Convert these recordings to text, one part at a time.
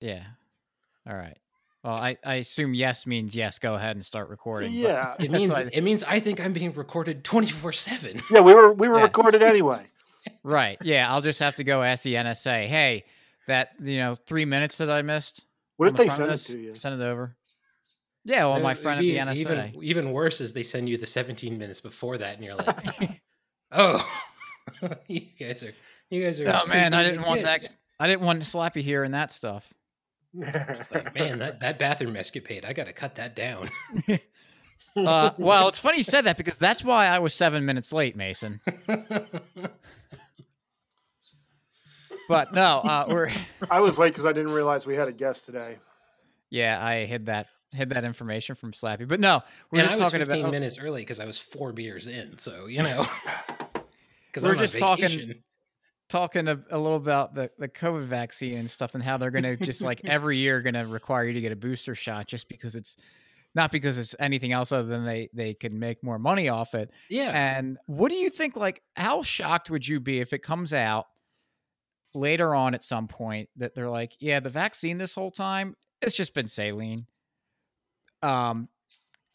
Yeah. All right. Well, I, I assume yes means yes. Go ahead and start recording. Yeah. It means why- it means I think I'm being recorded 24 seven. Yeah, we were we were Yes. recorded anyway. right. Yeah. I'll just have to go ask the NSA. Hey, that you know three minutes that I missed. What on if the they send of it to you? Send it over. Yeah. Well, my friend at the NSA. Even, even worse is they send you the 17 minutes before that, and you're like, oh, you guys are you guys are. Oh man, I didn't want that. I didn't want Slappy and that stuff. It's like, man, that, that bathroom escapade, I got to cut that down. Uh, well, it's funny you said that because that's why I was seven minutes late, Mason. But no, uh, we're I was late because I didn't realize we had a guest today. yeah, I hid that hid that information from Slappy. But no, we're and just I was talking 15 about. oh, minutes early because I was four beers in. So, you know, because We're just talking- talking a, a little about the, the COVID vaccine and stuff and how they're going to just like every year going to require you to get a booster shot just because it's not because it's anything else other than they they can make more money off it. Yeah. And what do you think? Like, how shocked would you be if it comes out later on at some point that they're like, yeah, the vaccine this whole time it's just been saline. Um,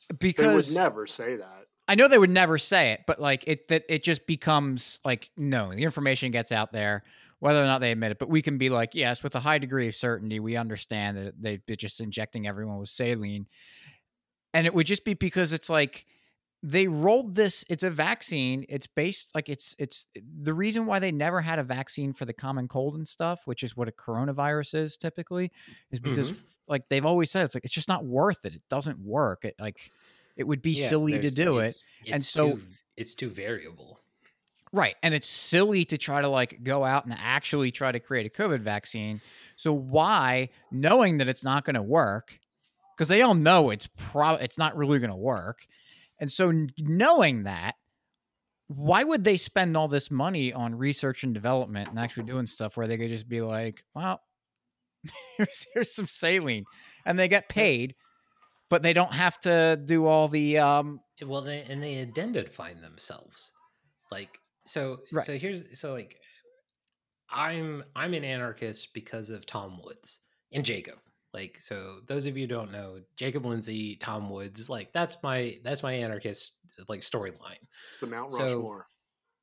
They because would never say that. I know they would never say it, but like it that it just becomes like no, the information gets out there, whether or not they admit it. But we can be like, yes, with a high degree of certainty, we understand that they- they're just injecting everyone with saline, and it would just be because it's like they rolled this. It's a vaccine. It's based like it's it's the reason why they never had a vaccine for the common cold and stuff, which is what a coronavirus is typically, is because mm-hmm. like they've always said it's like it's just not worth it. It doesn't work. It like it would be Yeah, silly to do it. it's- and so- too, it's too variable. Right. And it's silly to try to like go out and actually try to create a COVID vaccine. So why, knowing that it's not going to work, because they all know it's pro it's not really going to work. And so knowing that, why would they spend all this money on research and development and actually doing stuff where they could just be like, well, here's here's some saline and they get paid, but they don't have to do all the um Well, they and they identify themselves, like so. Right. So here's so like, I'm I'm an anarchist because of Tom Woods and Jacob. Like so, those of you who don't know Jacob Lindsay, Tom Woods, like that's my that's my anarchist like storyline. It's the Mount So- Rushmore.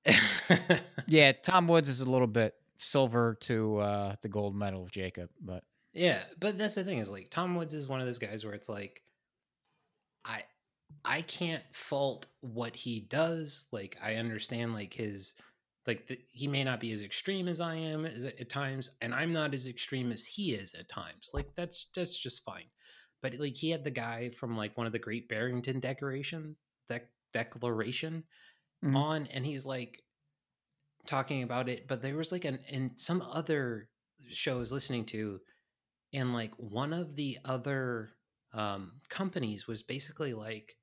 Yeah, Tom Woods is a little bit silver to uh, the gold medal of Jacob, but Yeah, but that's the thing is like Tom Woods is one of those guys where it's like I I can't fault what he does. Like I understand like his like the, he may not be as extreme as I am as, at times and I'm not as extreme as he is at times. Like that's that's just fine. But like he had the guy from like one of the Great Barrington Declaration that declaration Mhm. on and he's like talking about it but there was like an in some other show I was listening to and like one of the other um, companies was basically like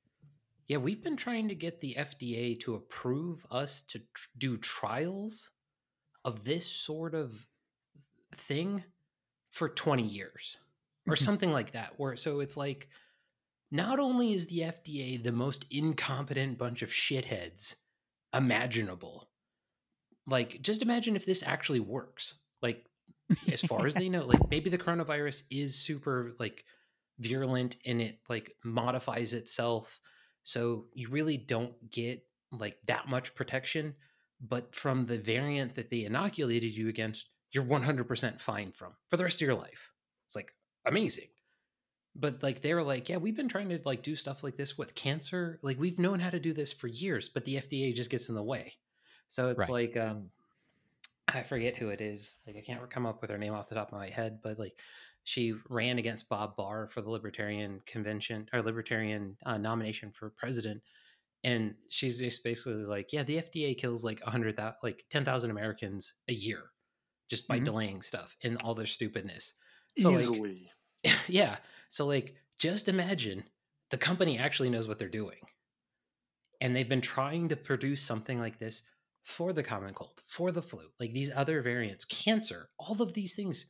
yeah we've been trying to get the fda to approve us to tr- do trials of this sort of thing for 20 years or something like that where so it's like not only is the fda the most incompetent bunch of shitheads imaginable like just imagine if this actually works like as far as they know like maybe the coronavirus is super like virulent and it like modifies itself so you really don't get like that much protection but from the variant that they inoculated you against you're 100% fine from for the rest of your life. It's like amazing. But like they were like yeah we've been trying to like do stuff like this with cancer like we've known how to do this for years but the fda just gets in the way. So it's Right. like um i forget who it is like i can't come up with her name off the top of my head but like she ran against bob barr for the libertarian convention or libertarian uh, nomination for president and she's just basically like yeah the fda kills like 100000 like 10000 americans a year just by Mhm. delaying stuff and all their stupidness So, like, Easily. yeah. So like just imagine the company actually knows what they're doing. And they've been trying to produce something like this for the common cold, for the flu, like these other variants, cancer, all of these things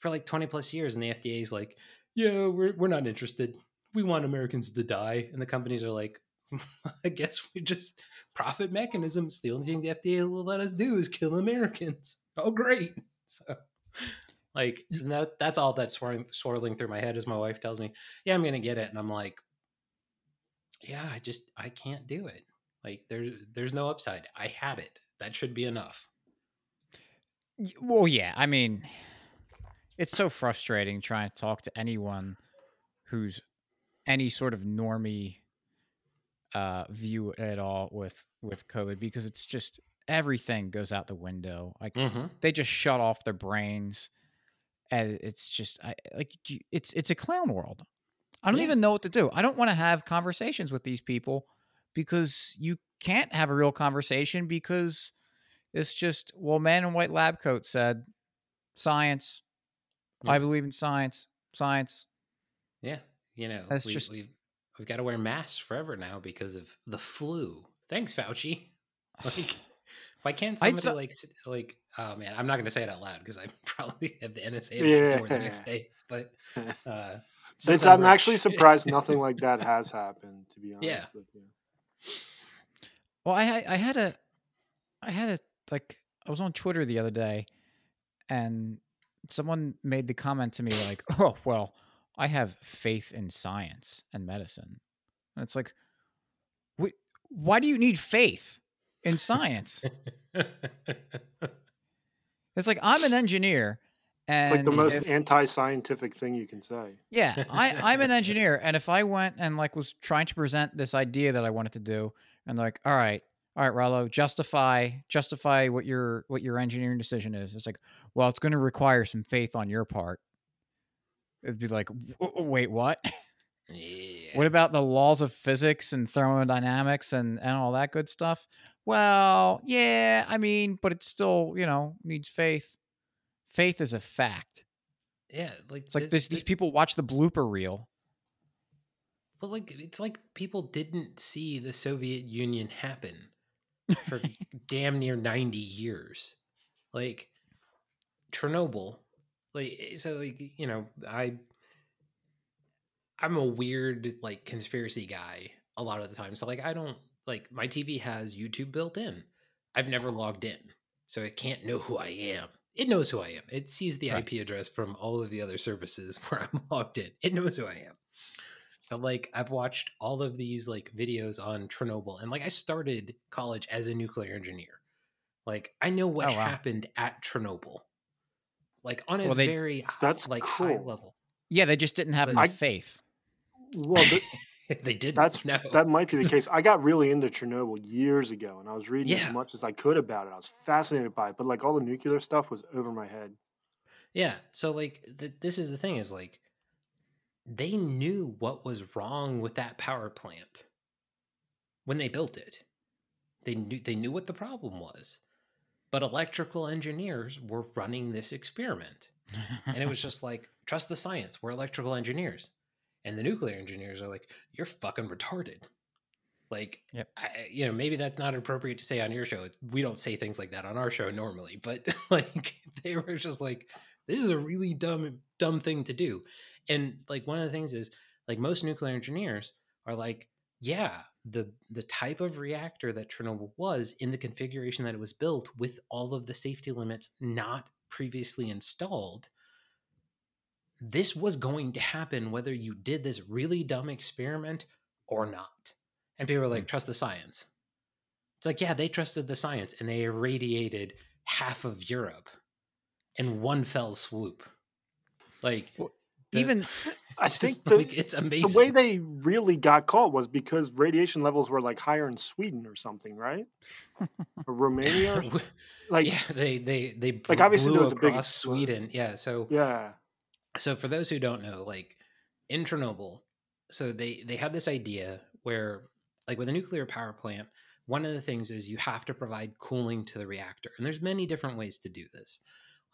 for like 20 plus years and the FDA is like, "Yeah, we're we're not interested. We want Americans to die." And the companies are like, "I guess we just profit mechanisms. The only thing the FDA will let us do is kill Americans." Oh, great. So Like that, that's all that's swirling, swirling through my head as my wife tells me, "Yeah, I'm gonna get it," and I'm like, "Yeah, I just I can't do it. Like there's there's no upside. I had it. That should be enough." Well, yeah. I mean, it's so frustrating trying to talk to anyone who's any sort of normie uh, view at all with with COVID because it's just everything goes out the window. Like Mm-hmm. they just shut off their brains, and it's just I, like it's it's a clown world. I don't Yeah. even know what to do. I don't want to have conversations with these people because you can't have a real conversation because it's just well, man in white lab coat said science. I believe in science. Science. Yeah, you know, That's we, just- we've we've got to wear masks forever now because of the flu. Thanks, Fauci. Like, why can't somebody so- like like? Oh man, I'm not going to say it out loud because I probably have the NSA door the next day. But uh, It's, I'm actually surprised nothing like that has happened. To be honest Yeah. with you. Well, I I had a, I had a like I was on Twitter the other day, and someone made the comment to me like, "Oh, well, I have faith in science and medicine," and it's like, wh- why do you need faith in science? it's like I'm an engineer, and It's like the most if- anti-scientific thing you can say. Yeah, I, I'm an engineer, and if I went and like was trying to present this idea that I wanted to do, and like, all right, all right, Rollo, justify justify what your what your engineering decision is. It's like, well, it's going to require some faith on your part. It'd be like, "W- w- wait, what? yeah. What about the laws of physics and thermodynamics and and all that good stuff? Well, yeah, I mean, but it still, you know, needs faith. Faith is a fact. yeah, like It's like th- this, these people watch the blooper reel But like, it's like people didn't see the Soviet Union happen for damn near 90 years. Like Chernobyl. Like eh, so like, you know, I I'm a weird like conspiracy guy a lot of the time. So like I don't like my TV has YouTube built in. I've never logged in. So it can't know who I am. It knows who I am. It sees the Right. IP address from all of the other services where I'm logged in. It knows who I am. But like I've watched all of these like videos on Chernobyl and like I started college as a nuclear engineer. Like I know what Oh, wow. happened at Chernobyl. Like on a Well, they- very h- That's like high level. Yeah, they just didn't have But- enough I- faith. Well, th- they didn't. that's no. that might be the case. I got really into Chernobyl years ago, and I was reading Yeah. as much as I could about it. I was fascinated by it, but like all the nuclear stuff was over my head. Yeah. So like th- this is the thing is like they knew what was wrong with that power plant when they built it. They knew they knew what the problem was. But electrical engineers were running this experiment. And it was just like trust the science. We're electrical engineers. And the nuclear engineers are like you're fucking retarded. Like Yep. I, you know, maybe that's not appropriate to say on your show. We don't say things like that on our show normally, but like they were just like this is a really dumb dumb thing to do and like one of the things is like most nuclear engineers are like yeah the the type of reactor that chernobyl was in the configuration that it was built with all of the safety limits not previously installed this was going to happen whether you did this really dumb experiment or not. And people are hmm. like trust the science. It's like yeah they trusted the science and they irradiated half of europe in one fell swoop. Like Well, Even I think the, like, it's amazing. the way they really got caught was because radiation levels were like higher in Sweden or something, right? or Romania, or, like yeah, they they they like, obviously there was a big Sweden. Yeah, so yeah. so for those who don't know, like in Chernobyl, so they they had this idea where like with a nuclear power plant, one of the things is you have to provide cooling to the reactor, and there's many different ways to do this.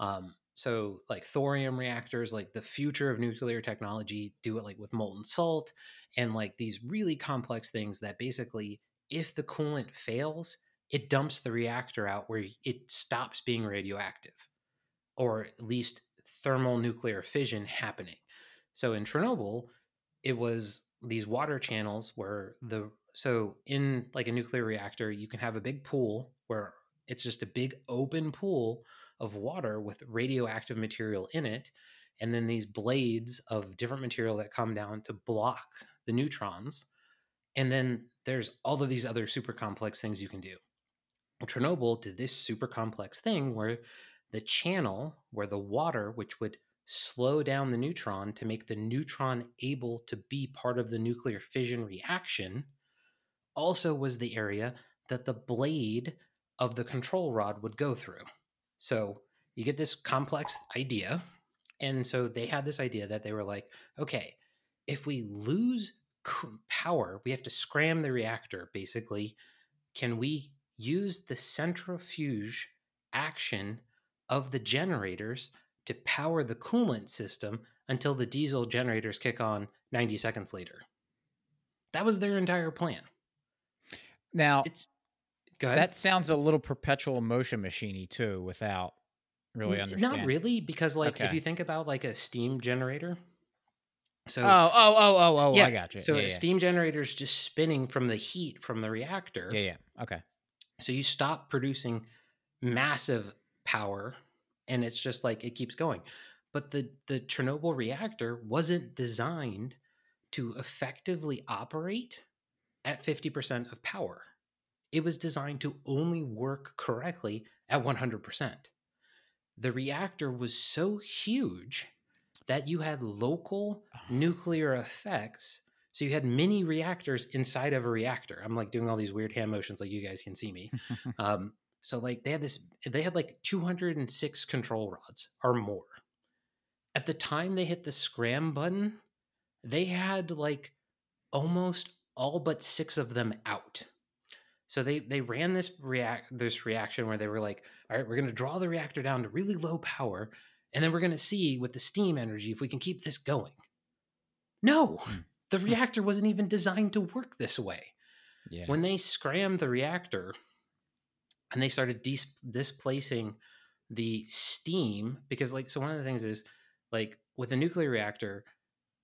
Um, so like thorium reactors, like the future of nuclear technology, do it like with molten salt and like these really complex things that basically, if the coolant fails, it dumps the reactor out where it stops being radioactive, or at least thermal nuclear fission happening. So in Chernobyl, it was these water channels where the so in like a nuclear reactor, you can have a big pool where it's just a big open pool of water with radioactive material in it, and then these blades of different material that come down to block the neutrons. And then there's all of these other super complex things you can do. Chernobyl did this super complex thing where the channel where the water, which would slow down the neutron to make the neutron able to be part of the nuclear fission reaction, also was the area that the blade of the control rod would go through. So you get this complex idea. And so they had this idea that they were like, okay, if we lose power, we have to scram the reactor basically. Can we use the centrifuge action of the generators to power the coolant system until the diesel generators kick on 90 seconds later? That was their entire plan. Now, it's that sounds a little perpetual motion machiney too, without really understanding. Not really, because like okay. if you think about like a steam generator. So oh oh oh oh oh yeah. I got you. So yeah, a yeah. steam generator is just spinning from the heat from the reactor. Yeah, yeah. Okay. So you stop producing massive power, and it's just like it keeps going. But the the Chernobyl reactor wasn't designed to effectively operate at 50% of power. It was designed to only work correctly at 100% the reactor was so huge that you had local nuclear effects. So you had mini reactors inside of a reactor. I'm like doing all these weird hand motions, like you guys can see me. um, so like they had this, they had like 206 control rods or more. At the time they hit the scram button, they had like almost all but six of them out. So they they ran this react this reaction where they were like, all right, we're going to draw the reactor down to really low power, and then we're going to see with the steam energy if we can keep this going. No, hmm. the reactor wasn't even designed to work this way. Yeah. When they scrammed the reactor and they started dis- displacing the steam, because like so one of the things is like with a nuclear reactor,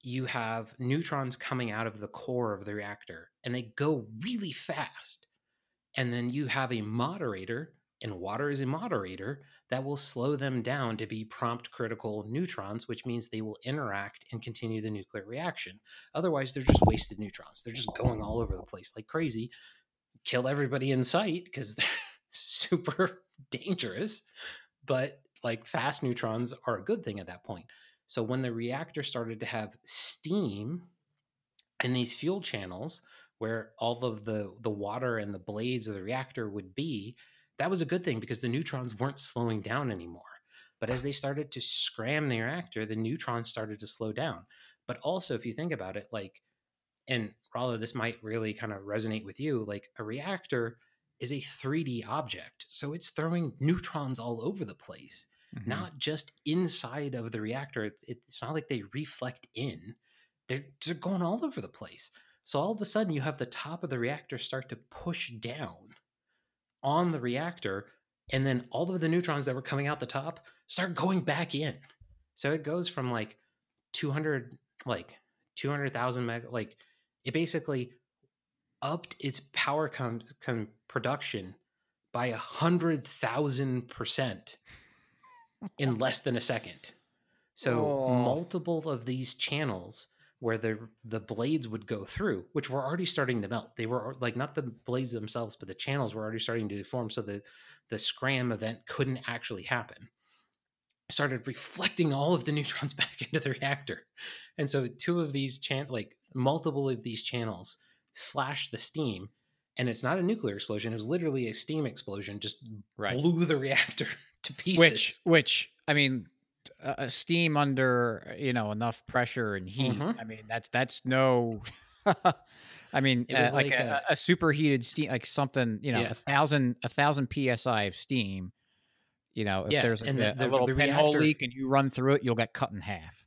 you have neutrons coming out of the core of the reactor and they go really fast and then you have a moderator, and water is a moderator that will slow them down to be prompt critical neutrons, which means they will interact and continue the nuclear reaction. Otherwise, they're just wasted neutrons. They're just going all over the place like crazy, kill everybody in sight because they're super dangerous. But like fast neutrons are a good thing at that point. So when the reactor started to have steam in these fuel channels, where all of the the water and the blades of the reactor would be that was a good thing because the neutrons weren't slowing down anymore. But as they started to scram the reactor the neutrons started to slow down. But also if you think about it like and Rollo, this might really kind of resonate with you like a reactor is a 3d object so it's throwing neutrons all over the place mm-hmm. not just inside of the reactor. It's, it's not like they reflect in. They're, they're going all over the place so all of a sudden, you have the top of the reactor start to push down on the reactor, and then all of the neutrons that were coming out the top start going back in. So it goes from like 200, like 200,000 meg, like it basically upped its power com- com- production by a hundred thousand percent in less than a second. So oh. multiple of these channels where the the blades would go through, which were already starting to melt. They were like not the blades themselves, but the channels were already starting to deform, so the the scram event couldn't actually happen. Started reflecting all of the neutrons back into the reactor, and so two of these chan like multiple of these channels flashed the steam, and it's not a nuclear explosion; it was literally a steam explosion, just right. blew the reactor to pieces. Which, which I mean, uh, steam under you know enough pressure and heat. Mm-hmm. I mean that's that's no. I mean, uh, like, like a, a, a, superheated steam, like something you know, yeah. a thousand a thousand psi of steam. You know, if yeah, there's like the, a, the, little the pinhole reactor, leak and you run through it, you'll get cut in half.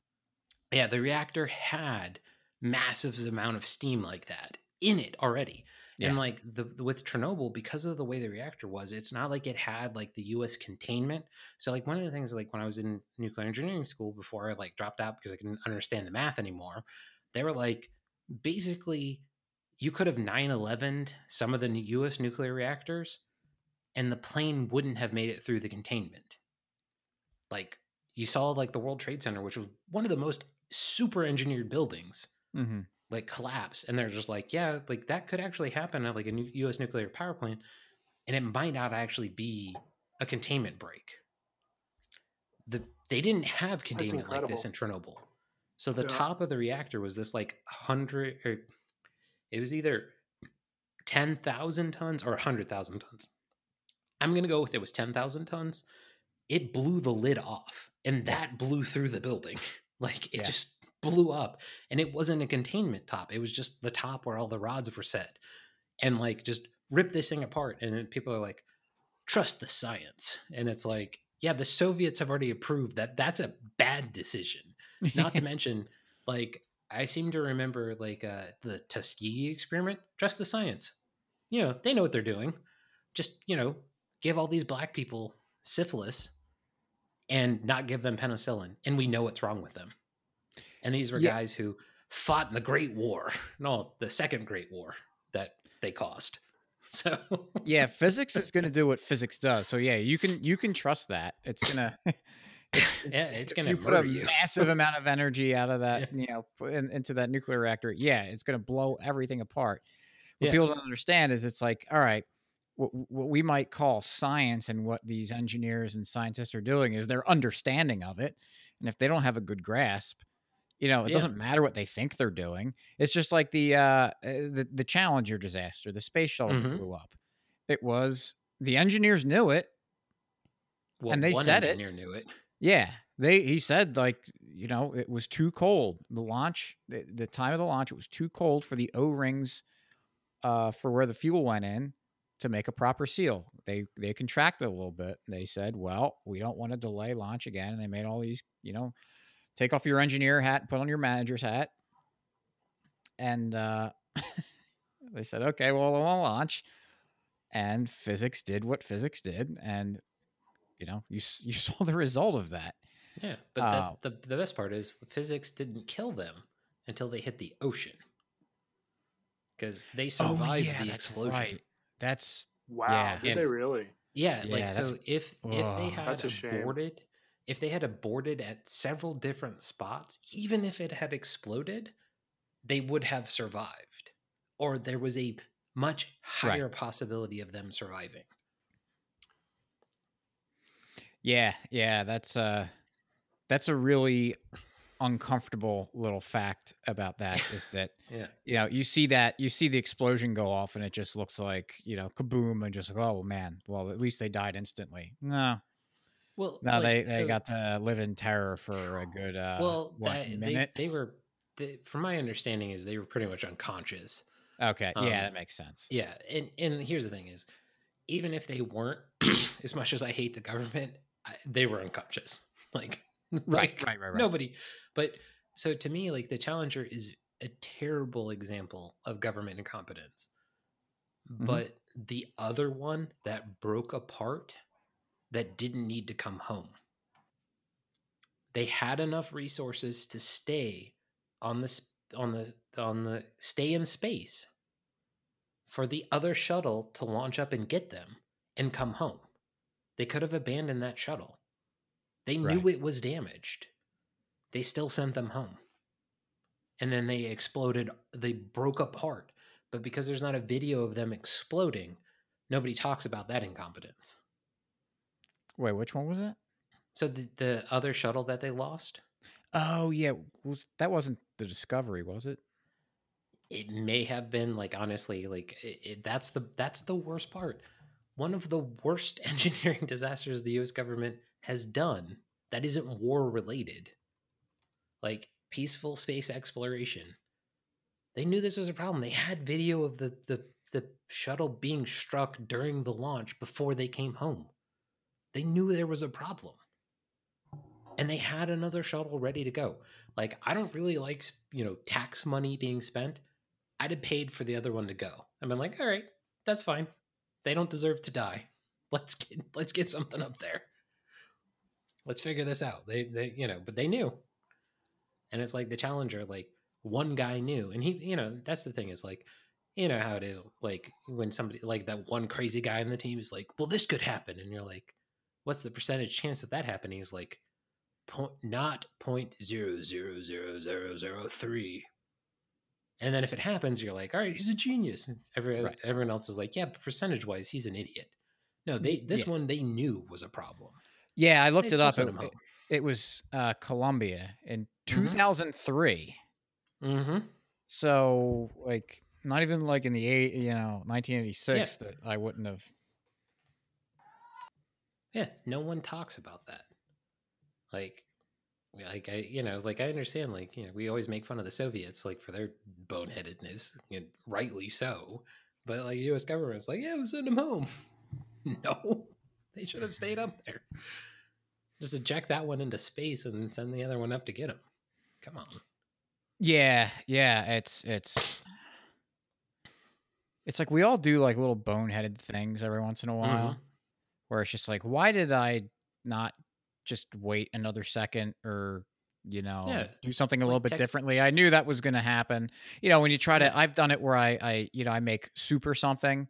Yeah, the reactor had massive amount of steam like that in it already. Yeah. And like the with Chernobyl, because of the way the reactor was, it's not like it had like the U.S. containment. So like one of the things, like when I was in nuclear engineering school before I like dropped out because I couldn't understand the math anymore, they were like basically you could have 9-11 some of the U.S. nuclear reactors, and the plane wouldn't have made it through the containment like you saw like the World Trade Center, which was one of the most super engineered buildings, Mm-hmm. Like collapse, and they're just like, yeah, like that could actually happen at like a new U.S. nuclear power plant, and it might not actually be a containment break. The they didn't have containment like this in Chernobyl, so the Yeah. top of the reactor was this like hundred or it was either ten thousand tons or hundred thousand tons. I'm gonna go with it was ten thousand tons. It blew the lid off, and that blew through the building. Like it Yeah. just blew up, and it wasn't a containment top. It was just the top where all the rods were set, and like just rip this thing apart. And then people are like, trust the science, and it's like, yeah, the Soviets have already approved that that's a bad decision. Not to mention, like I seem to remember like uh, the Tuskegee experiment. Trust the science. You know they know what they're doing. Just you know give all these black people syphilis and not give them penicillin, and we know what's wrong with them. And these were Yeah. guys who fought in the Great War, no, the Second Great War that they caused. So yeah, physics is going to do what physics does. So yeah, you can you can trust that. It's gonna yeah, it's gonna you put a you. massive amount of energy out of that, you know, in, into that nuclear reactor. Yeah, it's going to blow everything apart. What Yeah. people don't understand is it's like, all right, what, what we might call science and what these engineers and scientists are doing is their understanding of it. And if they don't have a good grasp, you know, it Yeah. doesn't matter what they think they're doing. It's just like the uh, uh the the Challenger disaster, the space shuttle that Mhm. blew up. It was the engineers knew it. Well, and they one said it. engineer knew it. Yeah, they he said like you know it was too cold. The launch, the, the time of the launch, it was too cold for the O rings, uh, for where the fuel went in to make a proper seal. They they contracted a little bit. They said, well, we don't want to delay launch again, and they made all these you know, take off your engineer hat, put on your manager's hat, and uh, they said, okay, well, we'll launch. And physics did what physics did, and you know, you you saw the result of that. Yeah, but Uh, the, the the best part is the physics didn't kill them until they hit the ocean because they survived the explosion. That's Wow, Yeah. did And- they really? Yeah, Yeah, like so if if they had That's a shame. aborted, if they had aborted at several different spots, even if it had exploded, they would have survived, or there was a much Right. higher possibility of them surviving. yeah, yeah. That's uh, that's a really uncomfortable little fact about that is that Yeah, you know you see that you see the explosion go off and it just looks like you know kaboom and just like oh man well at least they died instantly no well, no like, they they so- got to live in terror for a good uh well, what, that- they minute they were, they, from my understanding, is they were pretty much unconscious. okay um, yeah that makes sense Yeah, and and here's the thing: is even if they weren't, as much as I hate the government, I, they were unconscious. Like, right like, right right right nobody. But so to me, like the Challenger is a terrible example of government incompetence. Mhm. But the other one that broke apart, that didn't need to come home. They had enough resources to stay on the on the on the stay in space for the other shuttle to launch up and get them and come home. They could have abandoned that shuttle. They knew Right. it was damaged. They still sent them home. And then they exploded, they broke apart. But because there's not a video of them exploding, nobody talks about that incompetence. Wait which one was it So the, the other shuttle that they lost, oh yeah was that wasn't the discovery was it? It may have been like honestly like it, it, that's the that's the worst part. One of the worst engineering disasters the us government has done that isn't war related like peaceful space exploration. They knew this was a problem. They had video of the the, the shuttle being struck during the launch before they came home they knew there was a problem and they had another shuttle ready to go like i don't really like you know tax money being spent I'd have paid for the other one to go. I've been like, all right, that's fine. They don't deserve to die. Let's get let's get something up there. Let's figure this out. They they you know, but they knew. And it's like the challenger, like one guy knew. And he, you know, that's the thing is like, you know how it is, like when somebody like that one crazy guy in the team is like, well, this could happen. And you're like, what's the percentage chance of that happening? Is like point, not point zero zero zero zero zero three. And then if it happens, you're like, all right, he's a genius. And Every, Right. Everyone else is like, yeah, but percentage wise, he's an idiot. No, they this yeah. one they knew was a problem. Yeah, I looked They it up. It, it was uh, Columbia in Mhm. 2003. Mm-hmm. So like not even like in the eight, you know, 1986 that I wouldn't have. Yeah, no one talks about that. Like, like I, you know, like I understand, like you know, we always make fun of the Soviets, like for their boneheadedness, and rightly so. But like, the U.S. government's like, yeah, we'll send them home. no, they should have stayed up there. Just eject that one into space and then send the other one up to get them. Come on. Yeah, yeah, it's it's it's like we all do like little boneheaded things every once in a while Mhm. Where it's just like why did I not just wait another second or you know Yeah, do something a little like bit text- differently? I knew that was going to happen. You know when you try to i've done it where i i you know i make soup or something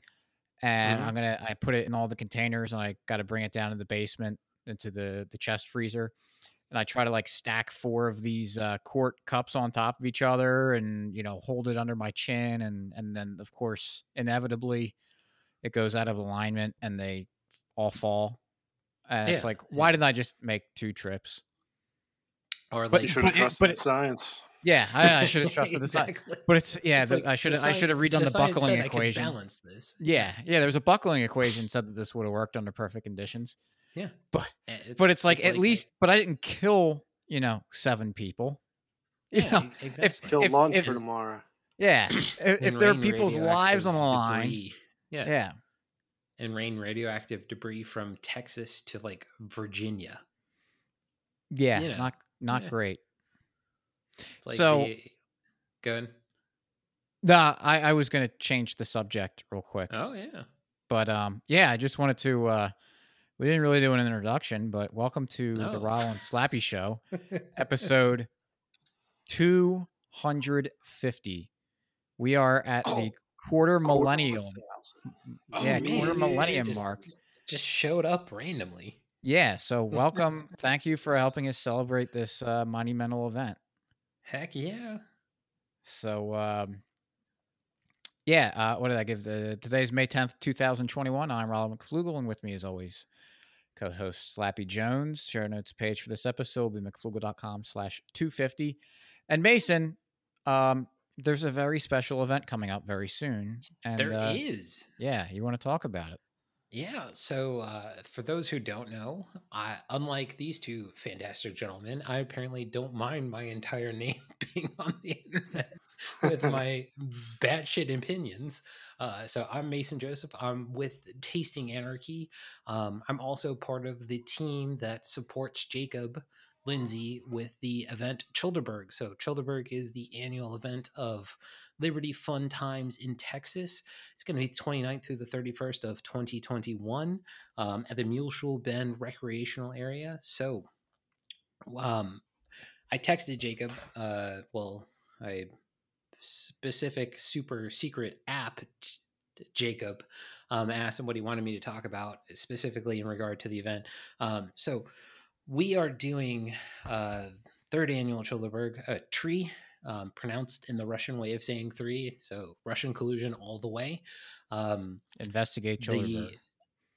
and Mhm. i'm gonna i put it in all the containers and i got to bring it down to the basement into the the chest freezer and i try to like stack four of these uh, quart cups on top of each other and you know hold it under my chin and and then of course inevitably it goes out of alignment and they all fall and it's like why didn't i just make two trips Or But You should but have trusted but the it- science. yeah i, I should have trusted the science but it's yeah It's the, like, i should have i should have redone the, science buckling said I could equation balance this. yeah yeah there was a buckling equation said that this would have worked under perfect conditions Yeah, but eh, it's like at a- least but i didn't kill you know seven people you yeah, know, e- exactly. Till if- lunch if- for tomorrow. yeah if, if there are people's lives on the line debris. Yeah. yeah and rain radioactive debris from Texas to like Virginia. yeah You know, not not yeah. great like So- the, good. Nah, I, I was gonna change the subject real quick. Oh yeah. But um yeah, I just wanted to uh we didn't really do an introduction, but welcome to the No. Rollo and Slappy Show, episode two hundred fifty. We are at Oh, the quarter Quarter millennial. thousand. Oh, yeah, man, quarter millennium just- mark. Just showed up randomly. Yeah, so welcome. Thank you for helping us celebrate this uh, monumental event. Heck yeah. So um yeah, uh, what did I give? The, today's May 10th, 2021. I'm Rollo McFloogle, and with me, as always, co-host Slappy Jones. Share notes page for this episode will be mcfloogle.com slash 250. And Mason, um, there's a very special event coming up very soon. And There is. uh, yeah, you want to talk about it? Yeah. So, uh, for those who don't know, I, unlike these two fantastic gentlemen, I apparently don't mind my entire name being on the internet with my batshit opinions. Uh, so, I'm Mason Joseph. I'm with Tasting Anarchy. Um, I'm also part of the team that supports Jacob Lindsay with the event Chillderburg. So, Chillderburg is the annual event of Liberty Fun Times in Texas. It's going to be 29th through the 31st of 2021 um, at the Muleshoe Bend Recreational Area. So, um, I texted Jacob. Uh, well, I specific super secret app Jacob. Um, asked him what he wanted me to talk about specifically in regard to the event. Um, so we are doing uh, third annual Chillderburg uh, tree um, pronounced in the Russian way of saying three, so Russian collusion all the way. Um, Investigate the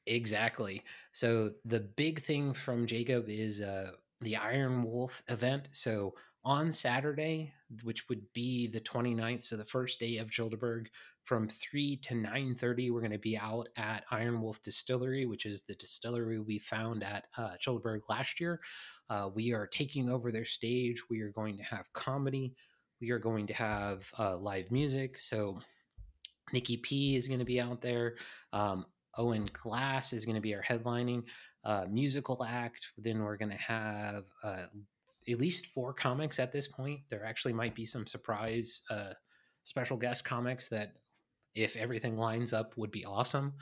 exactly. So the big thing from Jacob is uh, the Iron Wolf event. So on Saturday, which would be the 29th, so the first day of Chillderburg, from 3 to 9.30, we're going to be out at Iron Wolf Distillery, which is the distillery we found at uh, Chillderburg last year. Uh, we are taking over their stage. We are going to have comedy. We are going to have uh, live music. So Nikki P is going to be out there. Um, Owen Glass is going to be our headlining uh, musical act. Then we're going to have uh, at least four comics at this point. There actually might be some surprise uh, special guest comics that, if everything lines up, would be awesome.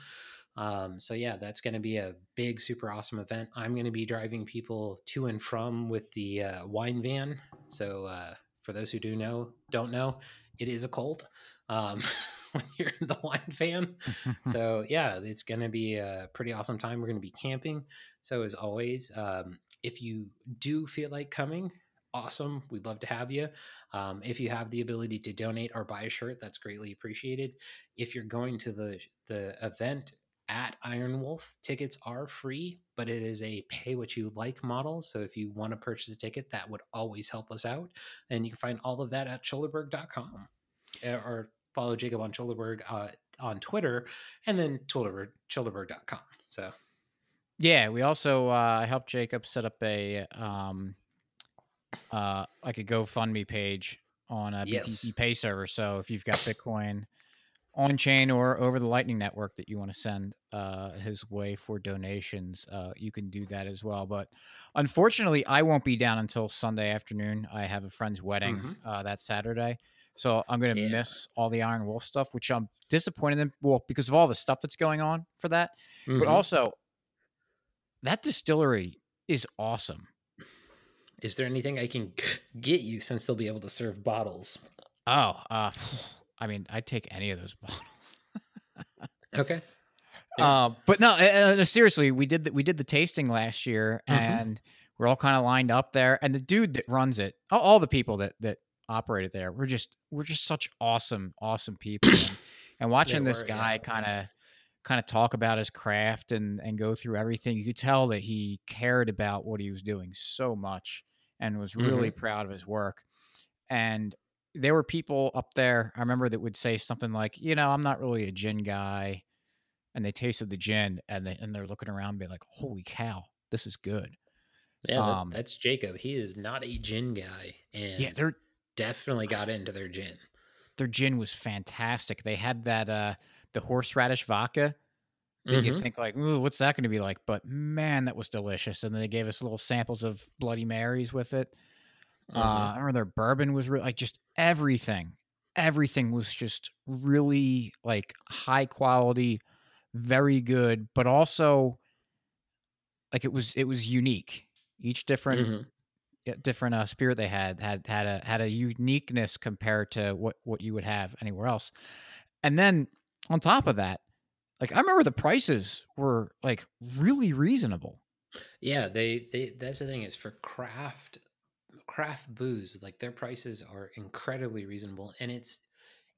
Um, so yeah, that's going to be a big, super awesome event. I'm going to be driving people to and from with the uh, wine van. So uh, for those who do know, don't know, it is a cult. Um, when you're in the wine van. So yeah, it's going to be a pretty awesome time. We're going to be camping. So as always, um, if you do feel like coming, awesome. We'd love to have you. Um, if you have the ability to donate or buy a shirt, that's greatly appreciated. If you're going to the the event at Iron Wolf, tickets are free, but it is a pay what you like model. So if you want to purchase a ticket, that would always help us out. And you can find all of that at chillderburg.com eh, or follow Jacob on Chillderburg uh, on Twitter and then Chillderburg, chillderburg.com. So yeah, we also uh, helped Jacob set up a um, uh, like a GoFundMe page on a Yes. BTC Pay server. So if you've got Bitcoin on chain or over the Lightning Network that you want to send uh, his way for donations, uh, you can do that as well. But unfortunately, I won't be down until Sunday afternoon. I have a friend's wedding Mhm. uh, that Saturday. So I'm going to Yeah. miss all the Iron Wolf stuff, which I'm disappointed in. Well, because of all the stuff that's going on for that. But Mhm. also, that distillery is awesome. is there anything I can get you since they'll be able to serve bottles? Oh, uh, I mean, I'd take any of those bottles. Okay. Yeah. Uh, but no, uh, seriously, we did the, we did the tasting last year, Mhm. and we're all kind of lined up there. And the dude that runs it, all, all the people that that operate it there, we're just we're just such awesome, awesome people. and, and watching this were, yeah. guy kind of kind of talk about his craft and and go through everything, you could tell that he cared about what he was doing so much and was really proud of his work. And there were people up there, I remember that would say something like, you know, I'm not really a gin guy. And they tasted the gin and they and they're looking around and being like, holy cow, this is good. Yeah, that- Um, that's Jacob. He is not a gin guy, and Yeah, their definitely got into their gin. their gin was fantastic. They had that uh the horseradish vodka that you Mhm. think like, Ooh, what's that going to be like? But man, that was delicious. And then they gave us little samples of Bloody Marys with it. Uh, Mhm. I remember their bourbon was re- like just everything. Everything was just really like high quality, very good, but also like it was it was unique. Each different Mhm. different uh, spirit they had had had a had a uniqueness compared to what what you would have anywhere else. And then on top of that, like I remember the prices were like really reasonable. Yeah, they they that's the thing is for craft craft booze, like their prices are incredibly reasonable and it's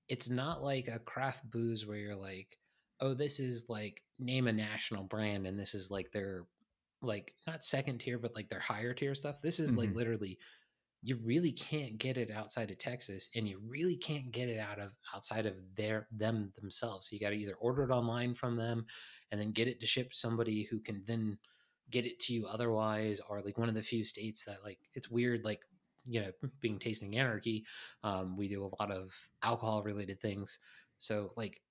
it's not like a craft booze where you're like, "Oh, this is like name a national brand and this is like their like not second tier but like their higher tier stuff." This is like Mhm. literally you really can't get it outside of Texas and you really can't get it out of outside of their them themselves. So you got to either order it online from them and then get it to ship somebody who can then get it to you otherwise or like one of the few states that like it's weird like you know being tasting anarchy um we do a lot of alcohol related things so like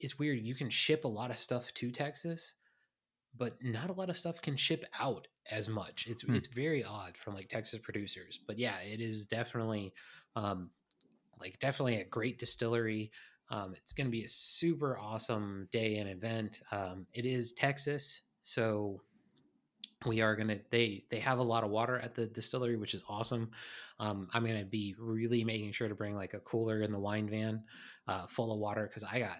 it's weird you can ship a lot of stuff to texas but not a lot of stuff can ship out as much. It's Hmm. it's very odd from like texas producers but yeah it is definitely um like definitely a great distillery. Um, it's going to be a super awesome day and event. Um, it is texas so we are gonna they they have a lot of water at the distillery which is awesome. Um, i'm gonna be really making sure to bring like a cooler in the wine van uh, full of water because i got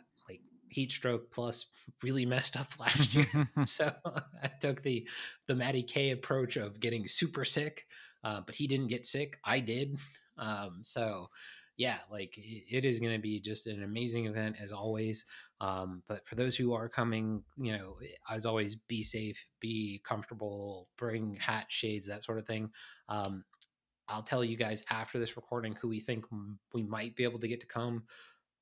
heat stroke plus really messed up last year. So i took the the matty k approach of getting super sick uh, but he didn't get sick. I did. Um, so yeah like it, it is going to be just an amazing event as always. Um, but for those who are coming you know as always be safe be comfortable bring hat shades that sort of thing. Um, i'll tell you guys after this recording who we think we might be able to get to come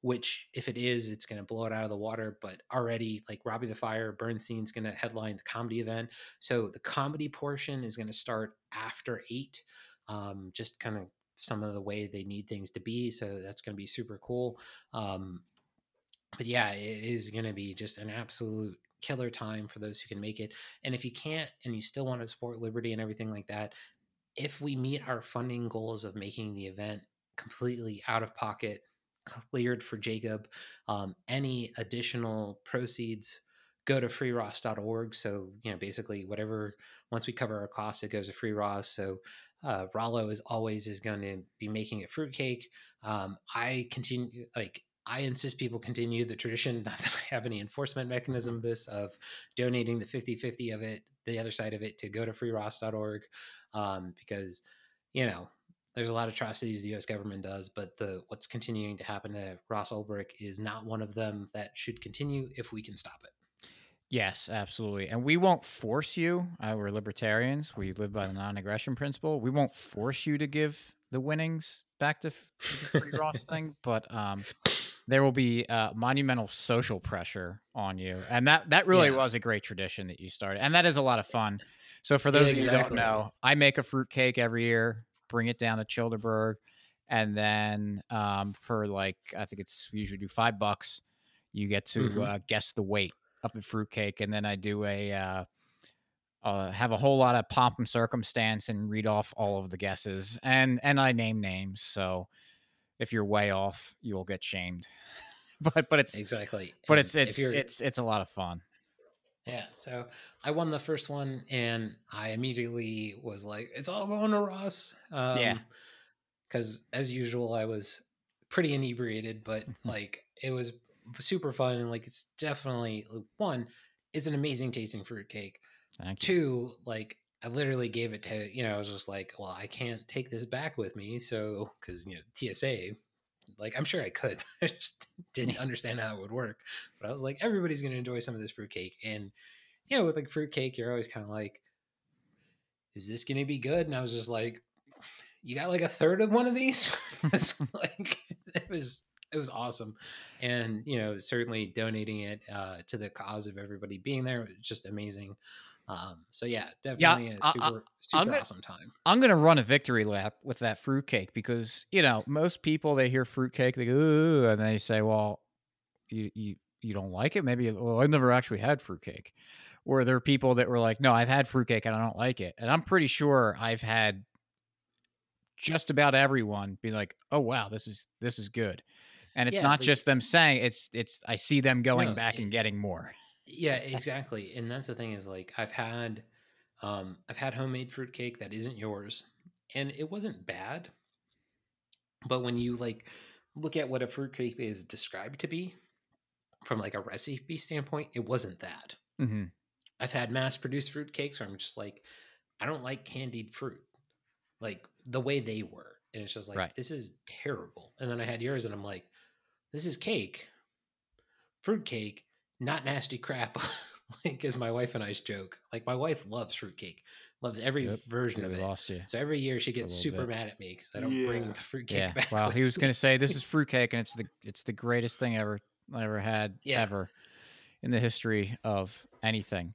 which if it is it's going to blow it out of the water but already like robbie the fire bernstein's going to headline the comedy event. So the comedy portion is going to start after eight um, just kind of some of the way they need things to be so that's going to be super cool. Um, but yeah it is going to be just an absolute killer time for those who can make it. And if you can't and you still want to support liberty and everything like that if we meet our funding goals of making the event completely out of pocket cleared for jacob um, any additional proceeds go to freeross.org so you know basically whatever once we cover our costs it goes to free ross so uh, Rollo is always is going to be making a fruitcake. Um, I continue like I insist people continue the tradition, not that I have any enforcement mechanism of this, of donating the 50 50 of it, the other side of it, to go to freeross.org. Um, because, you know, there's a lot of atrocities the US government does, but the what's continuing to happen to Ross Ulbricht is not one of them that should continue if we can stop it. Yes, absolutely. And we won't force you. Uh, we're libertarians. We live by the non-aggression principle. We won't force you to give the winnings back to, f- to the free Ross thing, but um, there will be uh, monumental social pressure on you, and that that really Yeah. was a great tradition that you started, and that is a lot of fun. So for those of you who don't know, I make a fruit cake every year, bring it down to Chillderburg, and then um, for like I think it's we usually do five bucks, you get to Mhm. uh, guess the weight of the fruitcake, and then I do a uh, uh, have a whole lot of pomp and circumstance and read off all of the guesses, and and I name names. So if you're way off, you'll get shamed. but but it's Exactly. but And it's it's it's it's a lot of fun. Yeah, so I won the first one, and I immediately was like, "It's all going to Ross." Um, Yeah. because as usual, I was pretty inebriated, but Mm-hmm. like it was super fun, and like it's definitely one, it's an amazing tasting fruit cake. Two, like I literally gave it to you know, I was just like, "Well, I can't take this back with me," so because you know TSA. Like I'm sure I could, I just didn't understand how it would work. But I was like, everybody's gonna enjoy some of this fruitcake, and you know, with like fruitcake, you're always kind of like, is this gonna be good? And I was just like, you got like a third of one of these. like it was it was awesome, and you know, certainly donating it uh, to the cause of everybody being there was just amazing. Um, so yeah, definitely a I- I- super super gonna- awesome time. I'm gonna run a victory lap with that fruitcake because you know most people they hear fruitcake they go Ooh, and they say, well, you you you don't like it? Maybe well, I've never actually had fruitcake. Or there are people that were like, no, I've had fruitcake and I don't like it. And I'm pretty sure I've had just about everyone be like, oh wow, this is this is good. And it's Yeah, not just them saying it's it's I see them going No, back it- and getting more. Yeah, exactly. And that's the thing is like I've had um I've had homemade fruitcake that isn't yours and it wasn't bad. But when you like look at what a fruitcake is described to be from like a recipe standpoint, it wasn't that. hmm I've had mass produced fruitcakes where I'm just like I don't like candied fruit. Like the way they were. And it's just like Right. this is terrible. And then I had yours and I'm like this is cake. Fruitcake not nasty crap like as my wife and i's joke like my wife loves fruitcake loves every Yep, version Gonna of it lost you. so every year she gets super bit. mad at me because i don't bring the fruitcake Yeah. back Well, he was going to say this is fruitcake, and it's the it's the greatest thing ever I ever had Yeah. ever in the history of anything.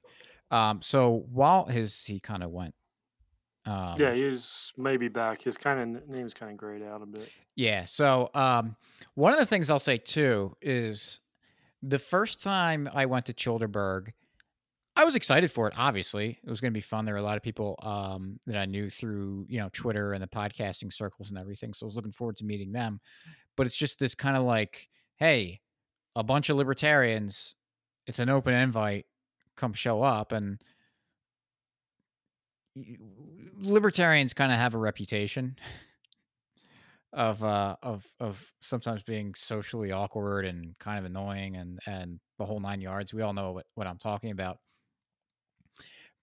Um, so while his he kind of went. Um, yeah, he was maybe back. His kind of name's kind of grayed out a bit. Yeah. So um, one of the things I'll say too is the first time I went to Chillderburg, I was excited for it. Obviously, it was going to be fun. There were a lot of people um, that I knew through you know Twitter and the podcasting circles and everything. So I was looking forward to meeting them. But it's just this kind of like, hey, a bunch of libertarians. It's an open invite. Come show up and. Libertarians kind of have a reputation of uh of of sometimes being socially awkward and kind of annoying and and the whole nine yards we all know what, what i'm talking about.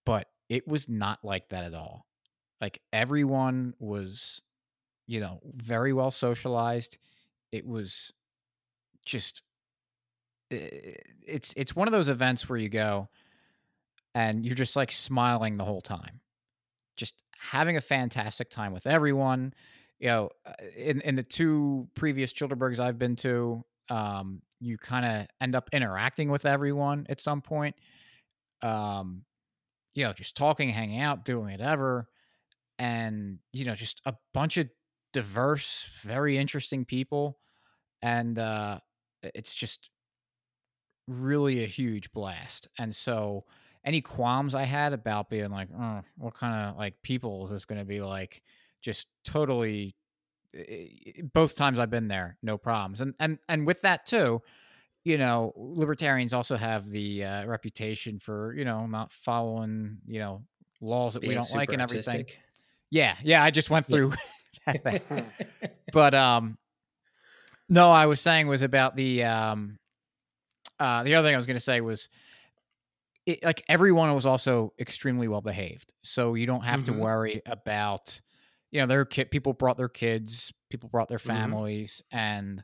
But it was not like that at all. Like everyone was you know very well socialized. It was just it's it's one of those events where you go and you're just like smiling the whole time. Just having a fantastic time with everyone you know, uh, in in the two previous Chillderburgs I've been to, um, you kind of end up interacting with everyone at some point. Um, you know, just talking, hanging out, doing whatever, and you know, just a bunch of diverse, very interesting people, and uh, it's just really a huge blast. And so, any qualms I had about being like, "Oh, what kind of like people is this going to be like? Just totally eh, both times I've been there, no problems. And and and with that too, you know, libertarians also have the uh, reputation for you know not following you know laws that we don't like and everything. artistic. Yeah, yeah. I just went Yeah. through that thing. but um No, I was saying was about the um uh the other thing I was going to say was it, like everyone was also extremely well behaved. So you don't have Mhm. to worry about you know their kid people brought their kids, people brought their Mhm. families and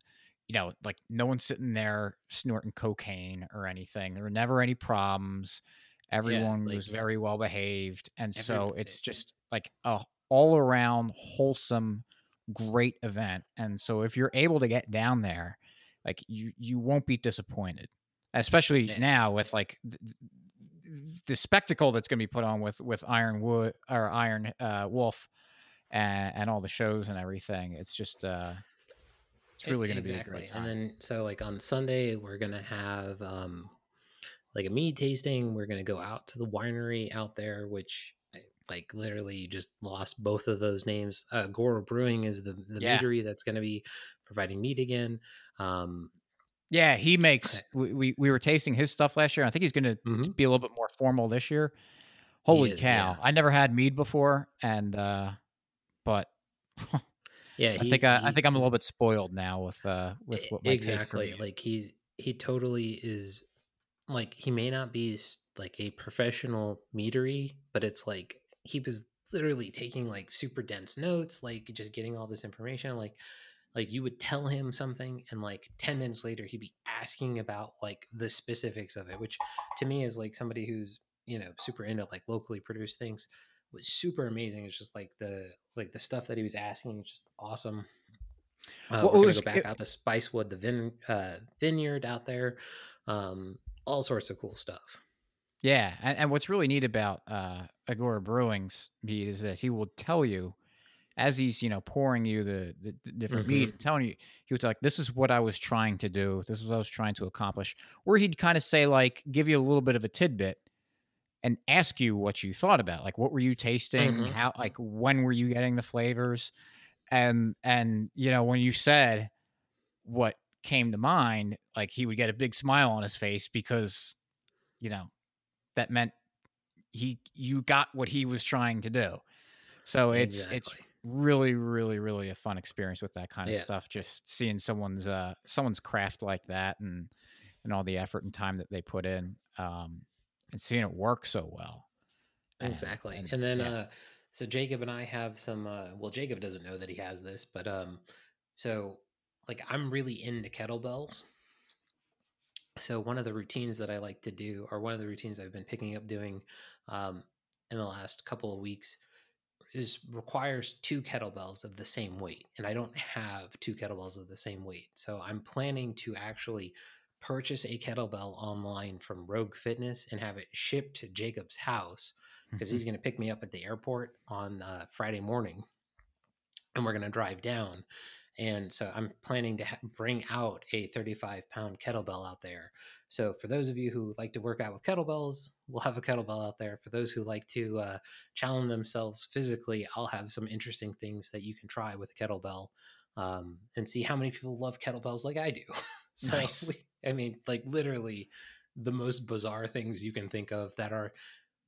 you know like no one's sitting there snorting cocaine or anything. There were never any problems. Everyone like- was very well behaved and so it's just like a all around wholesome great event and so if you're able to get down there like you you won't be disappointed especially Yeah. now with like th- th- the spectacle that's going to be put on with with iron wood or iron uh wolf and, and all the shows and everything it's just uh it's really going to be a great And then so like on Sunday we're gonna have um like a mead tasting. We're gonna go out to the winery out there, which I- like literally just lost both of those names. Uh Gora Brewing is the the Yeah. meadery that's gonna be providing mead again. Um yeah he makes we, we we were tasting his stuff last year i think he's going to mhm. be a little bit more formal this year holy is, cow yeah. i never had mead before and uh but yeah, I he- think I, I think I'm a little bit spoiled now with uh with what my taste for exactly like he's he totally is like he may not be like a professional meadery but it's like he was literally taking like super dense notes like just getting all this information like like you would tell him something and like 10 minutes later he'd be asking about like the specifics of it which to me is like somebody who's you know super into like locally produced things was super amazing it's just like the like the stuff that he was asking is just awesome uh, Well, we're gonna go back it- out to Spicewood, the vin, uh, vineyard out there, um, all sorts of cool stuff. Yeah, and, and what's really neat about uh, Agora Brewing's meat is that he will tell you as he's you know pouring you the, the, the different meat, telling you he was like, "This is what I was trying to do. This is what I was trying to accomplish." Or he'd kind of say like, give you a little bit of a tidbit and ask you what you thought about, like, what were you tasting? Mhm. How like when were you getting the flavors? And and you know when you said what came to mind, like he would get a big smile on his face because you know that meant he you got what he was trying to do. So it's it's really really really a fun experience with that kind of Yeah. stuff just seeing someone's uh someone's craft like that and and all the effort and time that they put in um and seeing it work so well. And- exactly. and- And, then, yeah. uh, so Jacob and I have some. Uh, well, Jacob doesn't know that he has this, but um, so like I'm really into kettlebells. So one of the routines that I like to do, or one of the routines I've been picking up doing um, in the last couple of weeks, is requires two kettlebells of the same weight, and I don't have two kettlebells of the same weight. So I'm planning to actually purchase a kettlebell online from Rogue Fitness and have it shipped to Jacob's house because he's going to pick me up at the airport on uh, Friday morning, and we're going to drive down. And so I'm planning to ha- bring out a 35 pound kettlebell out there. So for those of you who like to work out with kettlebells, we'll have a kettlebell out there. For those who like to uh, challenge themselves physically, I'll have some interesting things that you can try with a kettlebell um, and see how many people love kettlebells like I do. so Nice. I mean, like literally the most bizarre things you can think of that are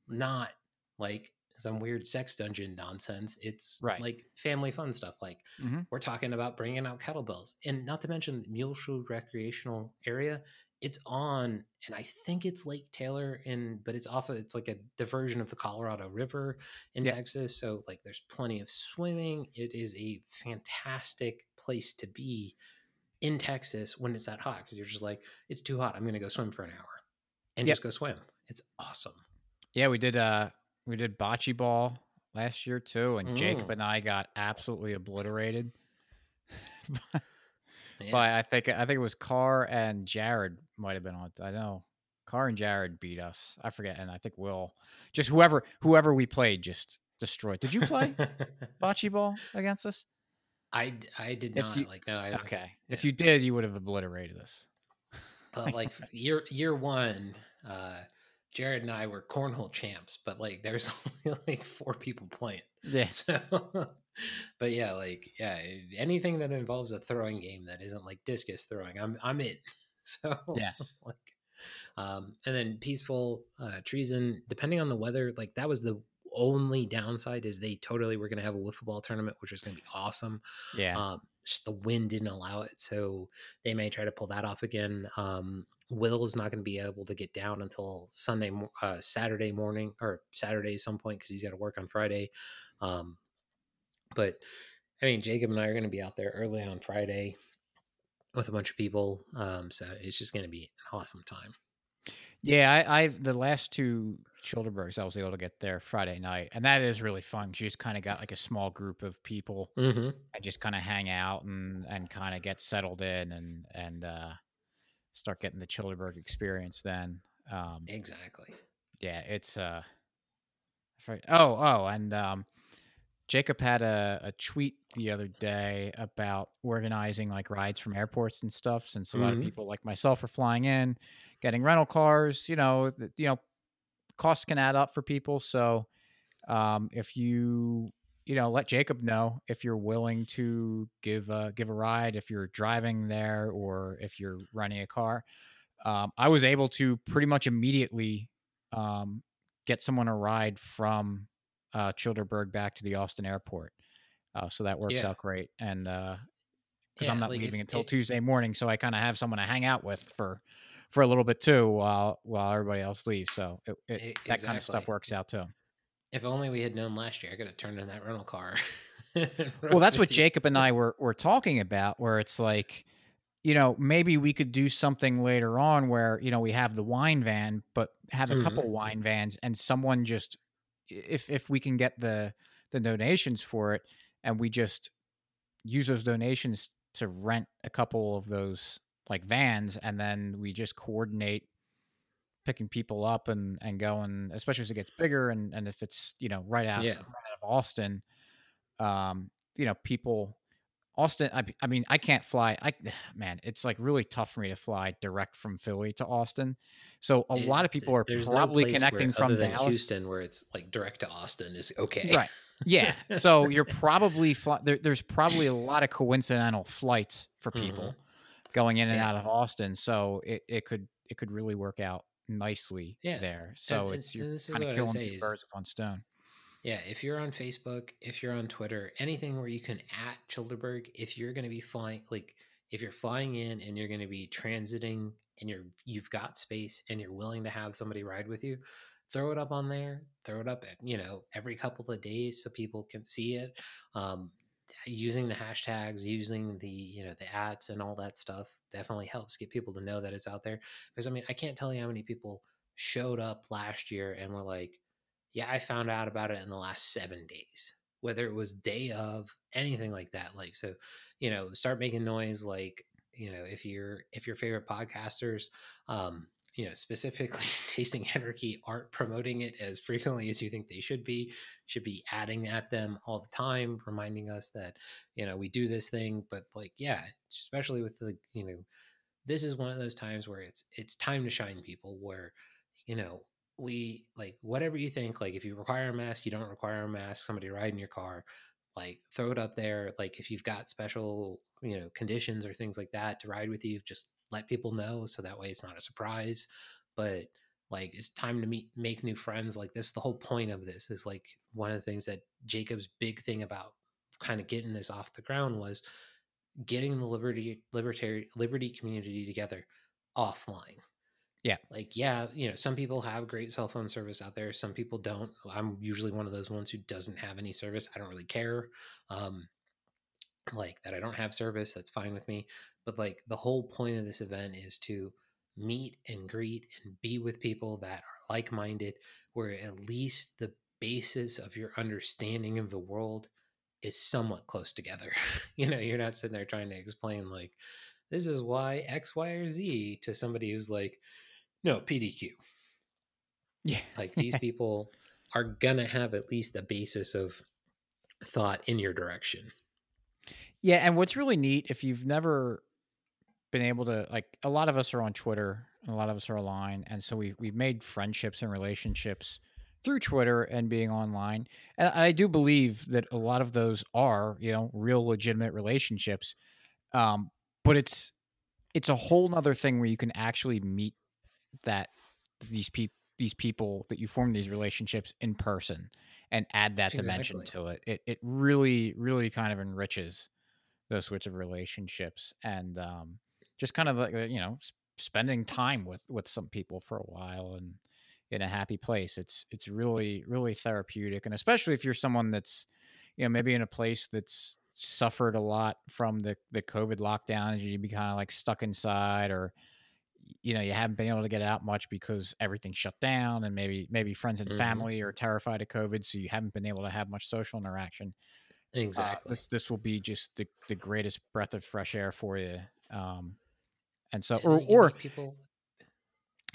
not like some weird sex dungeon nonsense. It's Right. like family fun stuff. Like Mhm. we're talking about bringing out kettlebells, and not to mention the Muleshoe Recreational Area. It's on, and I think it's Lake Taylor, and but it's off. Of, it's like a diversion of the Colorado River in Yeah. Texas. So like, there's plenty of swimming. It is a fantastic place to be in Texas when it's that hot because you're just like, it's too hot. I'm going to go swim for an hour and Yep. just go swim. It's awesome. Yeah, we did uh we did bocce ball last year too and Jacob Mm. and I got absolutely obliterated. Yeah. But I think I think it was Carr and Jared might have been on. I know Carr and Jared beat us. I forget, and I think Will, just whoever whoever we played, just destroyed. Did you play bocce ball against us? I, I did If not you- like no I Okay, if you did, you would have obliterated this. but like year year one uh Jared and I were cornhole champs but like there's only like four people playing Yes. so but yeah like yeah anything that involves a throwing game that isn't like discus throwing I'm I'm in so Yes. like um and then peaceful uh treason depending on the weather like that was the only downside is they totally were going to have a wiffle ball tournament which was going to be awesome Yeah. um, just the wind didn't allow it. So they may try to pull that off again. Um, Will is not going to be able to get down until Sunday, uh, Saturday morning or Saturday at some point because he's got to work on Friday. Um, but I mean, Jacob and I are going to be out there early on Friday with a bunch of people. Um, so it's just going to be an awesome time. Yeah, I, I've the last two Chillderburgs I was able to get there Friday night, and that is really fun. You just kind of got like a small group of people Mm-hmm. and just kind of hang out and and kind of get settled in and and uh, start getting the Chillderburg experience. Then, um, Exactly. yeah, it's uh, oh oh, and um, Jacob had a, a tweet the other day about organizing like rides from airports and stuff. Since a lot of Mhm. people like myself are flying in, getting rental cars, you know, th- you know, costs can add up for people. So, um, if you you know let Jacob know if you're willing to give a give a ride, if you're driving there or if you're renting a car. Um, I was able to pretty much immediately um, get someone a ride from uh, Chillderburg back to the Austin airport. Uh, so that works Yeah. out great. And because Yeah, I'm not like, if- leaving until if- Tuesday morning, so I kind of have someone to hang out with for for a little bit too while while everybody else leaves. So it, it, E- that kind of stuff works out too. If only we had known last year, I could have turned in that rental car. well that's what jacob and i were were talking about where it's like you know maybe we could do something later on where you know we have the wine van but have a Mhm. couple wine vans and someone just if if we can get the the donations for it and we just use those donations to rent a couple of those like vans and then we just coordinate picking people up and and going especially as it gets bigger and and if it's you know right out, Yeah. right out of austin um you know people austin I, I mean i can't fly i man it's like really tough for me to fly direct from philly to austin so a lot of people are there's no probably place where, connecting from dallas Houston, where it's like direct to Austin is okay. right yeah so you're probably fly, there, there's probably a lot of coincidental flights for mm-hmm. people going in and Yeah. out of austin so it, it could it could really work out nicely Yeah. there so and- it's and you're kind of killing two birds with one stone Yeah, if you're on Facebook, if you're on Twitter, anything where you can at Chillderburg, if you're going to be flying, like if you're flying in and you're going to be transiting and you're you've got space and you're willing to have somebody ride with you, throw it up on there. Throw it up, you know, every couple of days so people can see it. Um, using the hashtags, using the you know the ads and all that stuff definitely helps get people to know that it's out there. Because I mean, I can't tell you how many people showed up last year and were like yeah, I found out about it in the last seven days, whether it was day of anything like that. Like, so, you know, start making noise. Like, you know, if you're, if your favorite podcasters, um, you know, specifically Tasting Anarchy aren't promoting it as frequently as you think they should be, should be adding at them all the time, reminding us that, you know, we do this thing, but like, yeah, especially with the, you know, this is one of those times where it's, it's time to shine people where, you know, we like whatever you think like if you require a mask you don't require a mask somebody ride in your car like throw it up there like if you've got special you know conditions or things like that to ride with you just let people know so that way it's not a surprise. But like it's time to meet make new friends like this the whole point of this is like one of the things that jacob's big thing about kind of getting this off the ground was getting the liberty libertary liberty community together offline Yeah. like yeah you know some people have great cell phone service out there some people don't i'm usually one of those ones who doesn't have any service i don't really care um like that i don't have service that's fine with me but like the whole point of this event is to meet and greet and be with people that are like-minded where at least the basis of your understanding of the world is somewhat close together you know you're not sitting there trying to explain like this is why x y or z to somebody who's like no pdq yeah like these people are gonna have at least a basis of thought in your direction Yeah, and what's really neat if you've never been able to like a lot of us are on Twitter and a lot of us are online and so we we've made friendships and relationships through Twitter and being online. And I do believe that a lot of those are, you know, real legitimate relationships. Um, but it's it's a whole nother thing where you can actually meet that these people these people that you form these relationships in person and add that dimension Exactly. to it. It it really, really kind of enriches those sorts of relationships and um, just kind of like uh, you know spending time with with some people for a while and in a happy place it's it's really really therapeutic and especially if you're someone that's you know maybe in a place that's suffered a lot from the the covid lockdowns you'd be kind of like stuck inside or you know you haven't been able to get out much because everything shut down and maybe maybe friends and Mhm. family are terrified of covid so you haven't been able to have much social interaction uh, Exactly. this this will be just the, the greatest breath of fresh air for you um and so And or or people.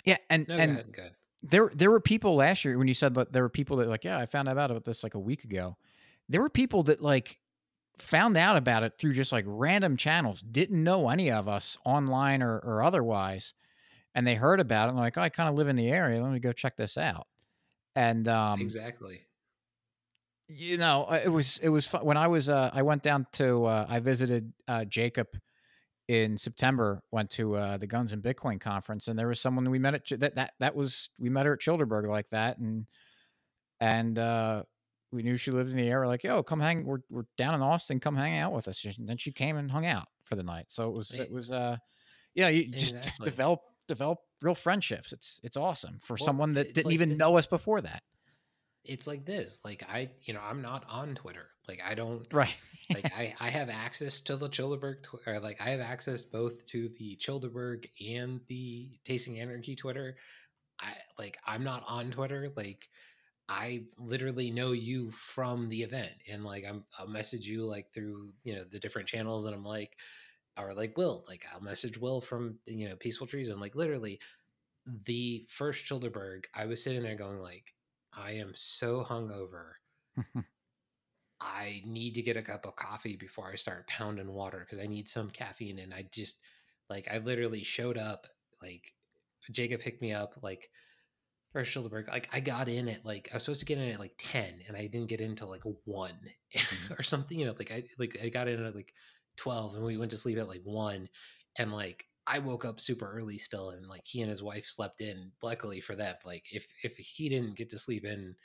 yeah and No, and. Go ahead. there there were people last year when you said that there were people that like yeah i found out about this like a week ago there were people that like found out about it through just like random channels didn't know any of us online or, or otherwise and they heard about it and they're like oh, i kind of live in the area let me go check this out and um exactly. you know uh, it was it was fun when i was uh i went down to uh i visited uh jacob in september went to uh the guns and bitcoin conference and there was someone we met at Ch- that that that was we met her at chillderburg like that and and uh we knew she lived in the area like yo come hang we're, we're down in austin come hang out with us and then she came and hung out for the night so it was it was uh yeah you just Exactly. develop develop real friendships it's it's awesome for Well, someone that didn't like even the- know us before that It's like this. Like I, you know, I'm not on Twitter. Like I don't. right like I, I have access to the Chillderburg tw- or like I have access both to the Chillderburg and the Tasting Anarchy Twitter. I like I'm not on Twitter. Like I literally know you from the event, and like I'm I'll message you like through you know the different channels, and I'm like, or like Will, like I'll message Will from you know Peaceful Treason, and like literally the first Chillderburg, I was sitting there going like, I am so hungover. I need to get a cup of coffee before I start pounding water because I need some caffeine. And I just like I literally showed up like Jacob picked me up like first Chillderburg. Like I got in at like I was supposed to get in at like ten and I didn't get into like one mm-hmm. or something. You know, like I like I got in at like twelve and we went to sleep at like one and like I woke up super early still and like he and his wife slept in. Luckily for them, like if if he didn't get to sleep in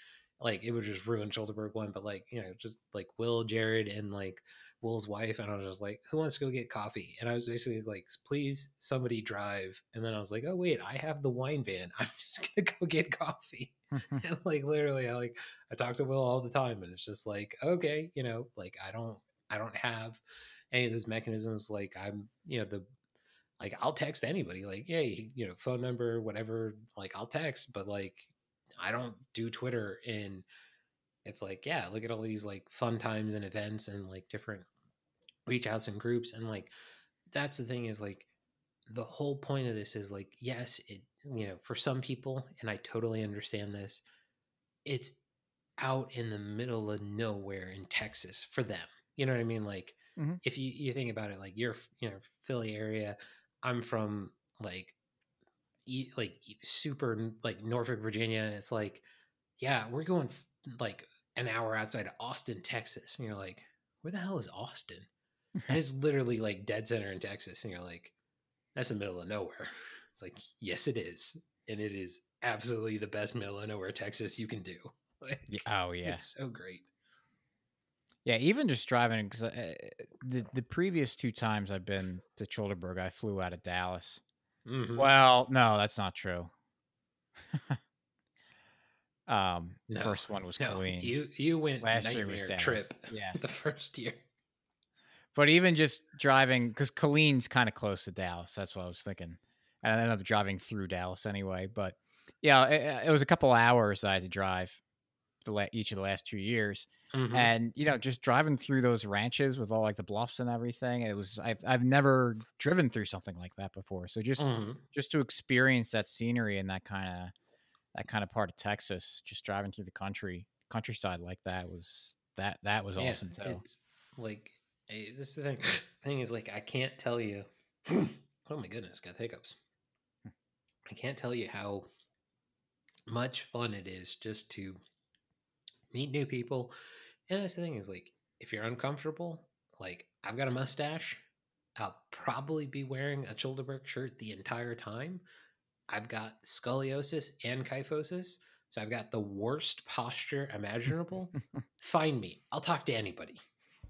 like it would just ruin Chillderburg one, but like, you know, just like Will, Jared, and like Will's wife. And I was just like, who wants to go get coffee? And I was basically like, please somebody drive. And then I was like, oh wait, I have the wine van. I'm just gonna go get coffee. and like literally I like I talk to Will all the time and it's just like, okay, you know, like I don't I don't have any of those mechanisms. Like I'm, you know, the like I'll text anybody, like, hey, you know, phone number, whatever, like I'll text, but like I don't do Twitter and it's like, yeah, look at all these like fun times and events and like different reach outs and groups. And like, that's the thing is like, the whole point of this is like, yes, it, you know, for some people, and I totally understand this, it's out in the middle of nowhere in Texas for them. You know what I mean? Like, Mhm. if you, you think about it, like you're, you know, Philly area, I'm from like e- like super like Norfolk, Virginia. It's like, yeah, we're going f- like an hour outside of Austin, Texas, and you're like, where the hell is Austin? And it's literally like dead center in Texas, and you're like, that's the middle of nowhere. It's like, yes, it is, and it is absolutely the best middle of nowhere Texas you can do. Like, oh yeah it's so great. Yeah, even just driving because uh, the the previous two times I've been to Chillderburg, I flew out of Dallas. Mhm. Well, no, that's not true. um, No, first one was No, clean. you you went Last year was Dallas. trip Yes, the first year. but even just driving because Colleen's kind of close to Dallas. That's what I was thinking. And I ended up driving through Dallas anyway. But yeah, it, it was a couple hours I had to drive the la- each of the last two years. Mhm. and you know just driving through those ranches with all like the bluffs and everything it was i've, I've never driven through something like that before so just Mhm. just to experience that scenery and that kind of that kind of part of texas just driving through the country countryside like that was that that was Yeah, awesome too like eh, this is the thing. thing is like I can't tell you. oh my goodness, got hiccups. I can't tell you how much fun it is just to meet new people. And that's the thing is like if you're uncomfortable, like I've got a mustache, I'll probably be wearing a Chillderburg shirt the entire time. I've got scoliosis and kyphosis, so I've got the worst posture imaginable. Find me. I'll talk to anybody.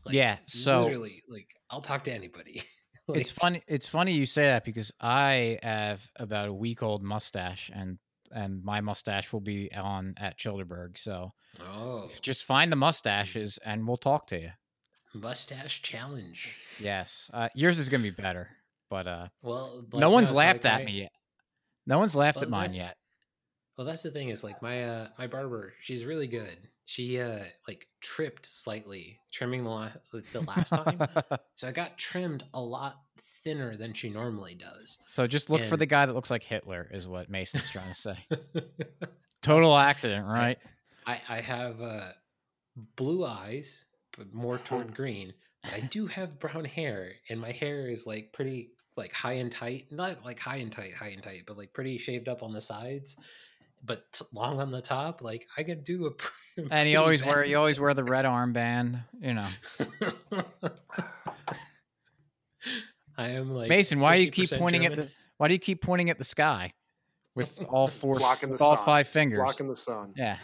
Like, Yeah, so- literally, like I'll talk to anybody. it's funny. It's funny you say that because I have about a week old mustache, and and my mustache will be on at Chillderburg. So Oh, just find the mustaches, and we'll talk to you. mustache challenge. Yes, uh, yours is gonna be better, but uh, Well, no one's laughed like, at my- me yet. No one's laughed at mine yet. Well, that's the thing is like my uh my barber, she's really good. She uh like tripped slightly trimming the la- the last time, so I got trimmed a lot thinner than she normally does. so just look for the guy that looks like Hitler, is what Mason's trying to say. Total accident, right? I I have uh blue eyes, but more toward green. But I do have brown hair, and my hair is like pretty like high and tight, not like high and tight, high and tight, but like pretty shaved up on the sides, but t- long on the top. Like I could do a. pr- And pretty you always wear you always wear the red armband, you know. I am like Mason, why do you keep 50% pointing at the why do you keep pointing at the sky with all four Blocking the with all sun. five fingers? Blocking the sun. Yeah.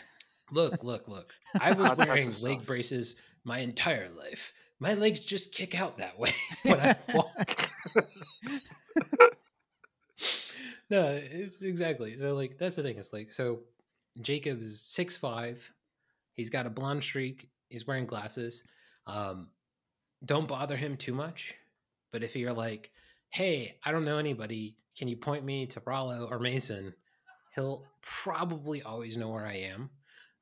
Look, look, look. I was God, wearing a sign. leg braces my entire life. My legs just kick out that way when I walk. no, it's exactly. So like that's the thing. It's like so Jacob's six five. He's got a blonde streak. He's wearing glasses. Um, don't bother him too much. But if you're like, hey, I don't know anybody, can you point me to Rollo or Mason? He'll probably always know where I am.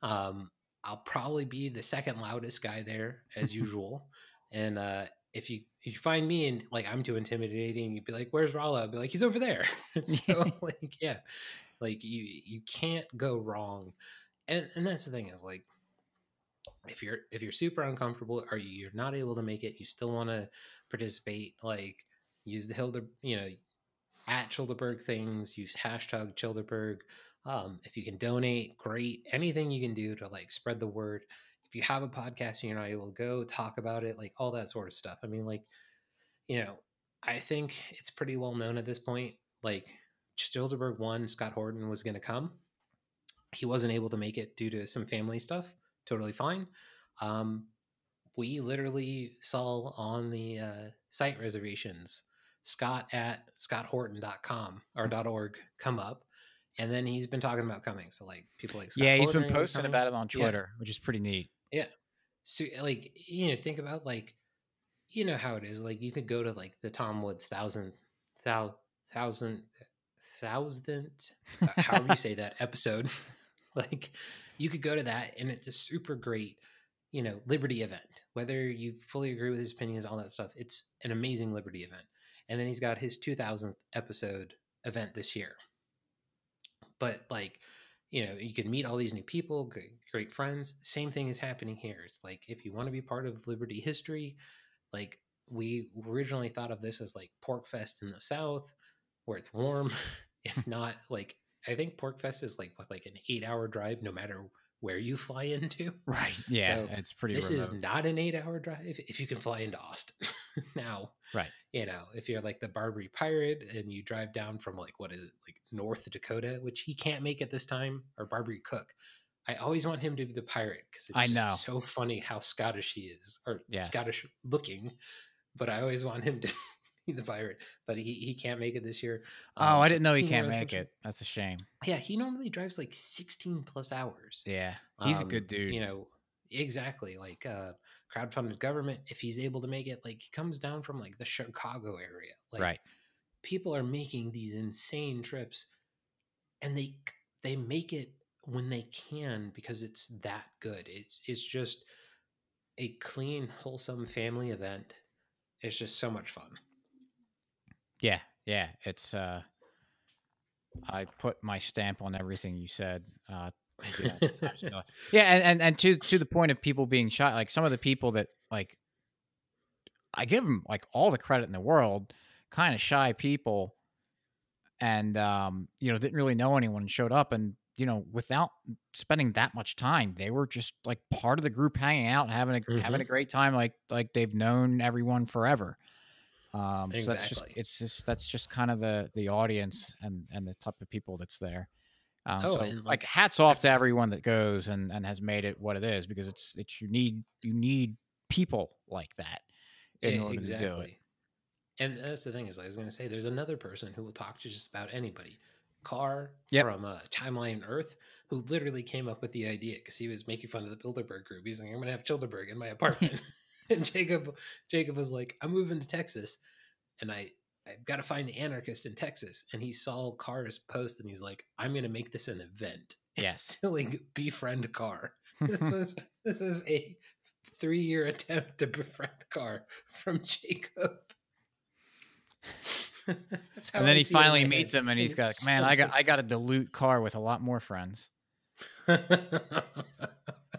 Um, I'll probably be the second loudest guy there as usual. And uh, if you if you find me and like I'm too intimidating, you'd be like, "Where's Rollo?" I'd be like, "He's over there." so like, yeah, like you you can't go wrong. And and that's the thing is like, if you're if you're super uncomfortable or you're not able to make it, you still want to participate. Like, use the Hilder, you know, at Chillderburg things. Use hashtag Chillderburg. Um, if you can donate, great. Anything you can do to like spread the word. If you have a podcast and you're not able to go, talk about it, like all that sort of stuff. I mean, like, you know, I think it's pretty well known at this point. Like, Chillderburg one, Scott Horton was going to come. He wasn't able to make it due to some family stuff. Totally fine. Um, we literally saw on the uh, site reservations Scott at scotthorton.com or .org come up and then he's been talking about coming. So like people like Scott yeah, he's Horton been posting about it on Yeah. Twitter, which is pretty neat. Yeah so like you know, think about like you know how it is. Like you could go to like the Tom Woods thousand thou thousand thousand uh, however you say that episode. like you could go to that and it's a super great you know liberty event. Whether you fully agree with his opinions all that stuff it's an amazing liberty event. And then he's got his 2000th episode event this year. But like you know you can meet all these new people great, friends. Same thing is happening here. It's like if you want to be part of liberty history like we originally thought of this as like pork fest in the south where it's warm if not like i think pork fest is like what like an eight hour drive no matter where you fly into Right. Yeah, So, it's pretty this remote. is not an eight hour drive if you can fly into austin now Right. you know if you're like the barbary pirate and you drive down from like what is it like north dakota which he can't make at this time or barbary cook i always want him to be the pirate because I know. so funny how scottish he is or Yes. scottish looking but i always want him to the pirate but he, he can't make it this year oh, Um, I didn't know he King can't make it. That's a shame. yeah he normally drives like 16 plus hours Yeah, he's a um, good dude. You know, exactly. Like uh crowdfunded government, if he's able to make it, like he comes down from like the Chicago area. Like right. people are making these insane trips and they they make it when they can because it's that good. It's it's just a clean, wholesome family event. It's just so much fun. Yeah, yeah. It's uh I put my stamp on everything you said. Uh yeah, yeah, and, and and to to the point of people being shy, like some of the people that like I give them like all the credit in the world, kind of shy people and um you know didn't really know anyone and showed up and you know without spending that much time they were just like part of the group hanging out having a having a great time like like they've known everyone forever um so that's just Exactly. it's just that's just kind of the the audience and and the type of people that's there um, Oh, so like, like, hats off to everyone that goes and and has made it what it is because it's it's you need you need people like that in E- order to do it. And that's the thing is, I was going to say, there's another person who will talk to just about anybody. Carr Yep. from uh, Timeline Earth, who literally came up with the idea because he was making fun of the Bilderberg group. He's like, "I'm going to have Chillderburg in my apartment," and Jacob, Jacob was like, "I'm moving to Texas, and I, I've got to find the anarchist in Texas." And he saw Carr's post, and he's like, "I'm going to make this an event Yes. to like befriend Carr." This is this is a three year attempt to befriend Carr from Jacob. And then I he see it in finally meets head. him and he's got man i got i got a dilute car with a lot more friends.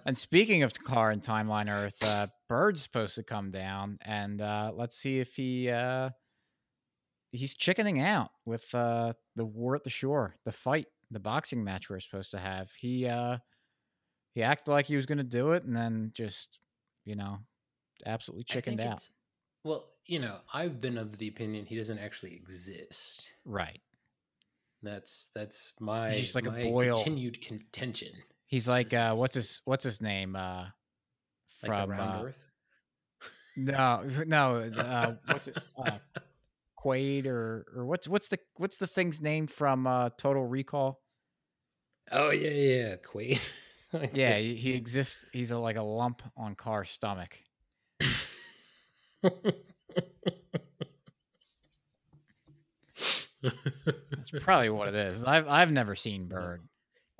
and speaking of car and timeline earth uh bird's supposed to come down and uh let's see if he uh he's chickening out with uh the war at the shore the fight the boxing match we're supposed to have he uh he acted like he was gonna do it and then just you know absolutely chickened out Well, you know, I've been of the opinion he doesn't actually exist. right That's that's my like a my boil. continued contention. He's like uh what's his what's his name uh Like from round uh, earth. No, no. Uh, what's it? Uh, Quaid or or what's what's the what's the thing's name from uh, Total Recall? Oh yeah, yeah, yeah. Quaid. Yeah, he, he exists. He's a, like a lump on Carr's stomach. That's probably what it is. I've I've never seen Bird,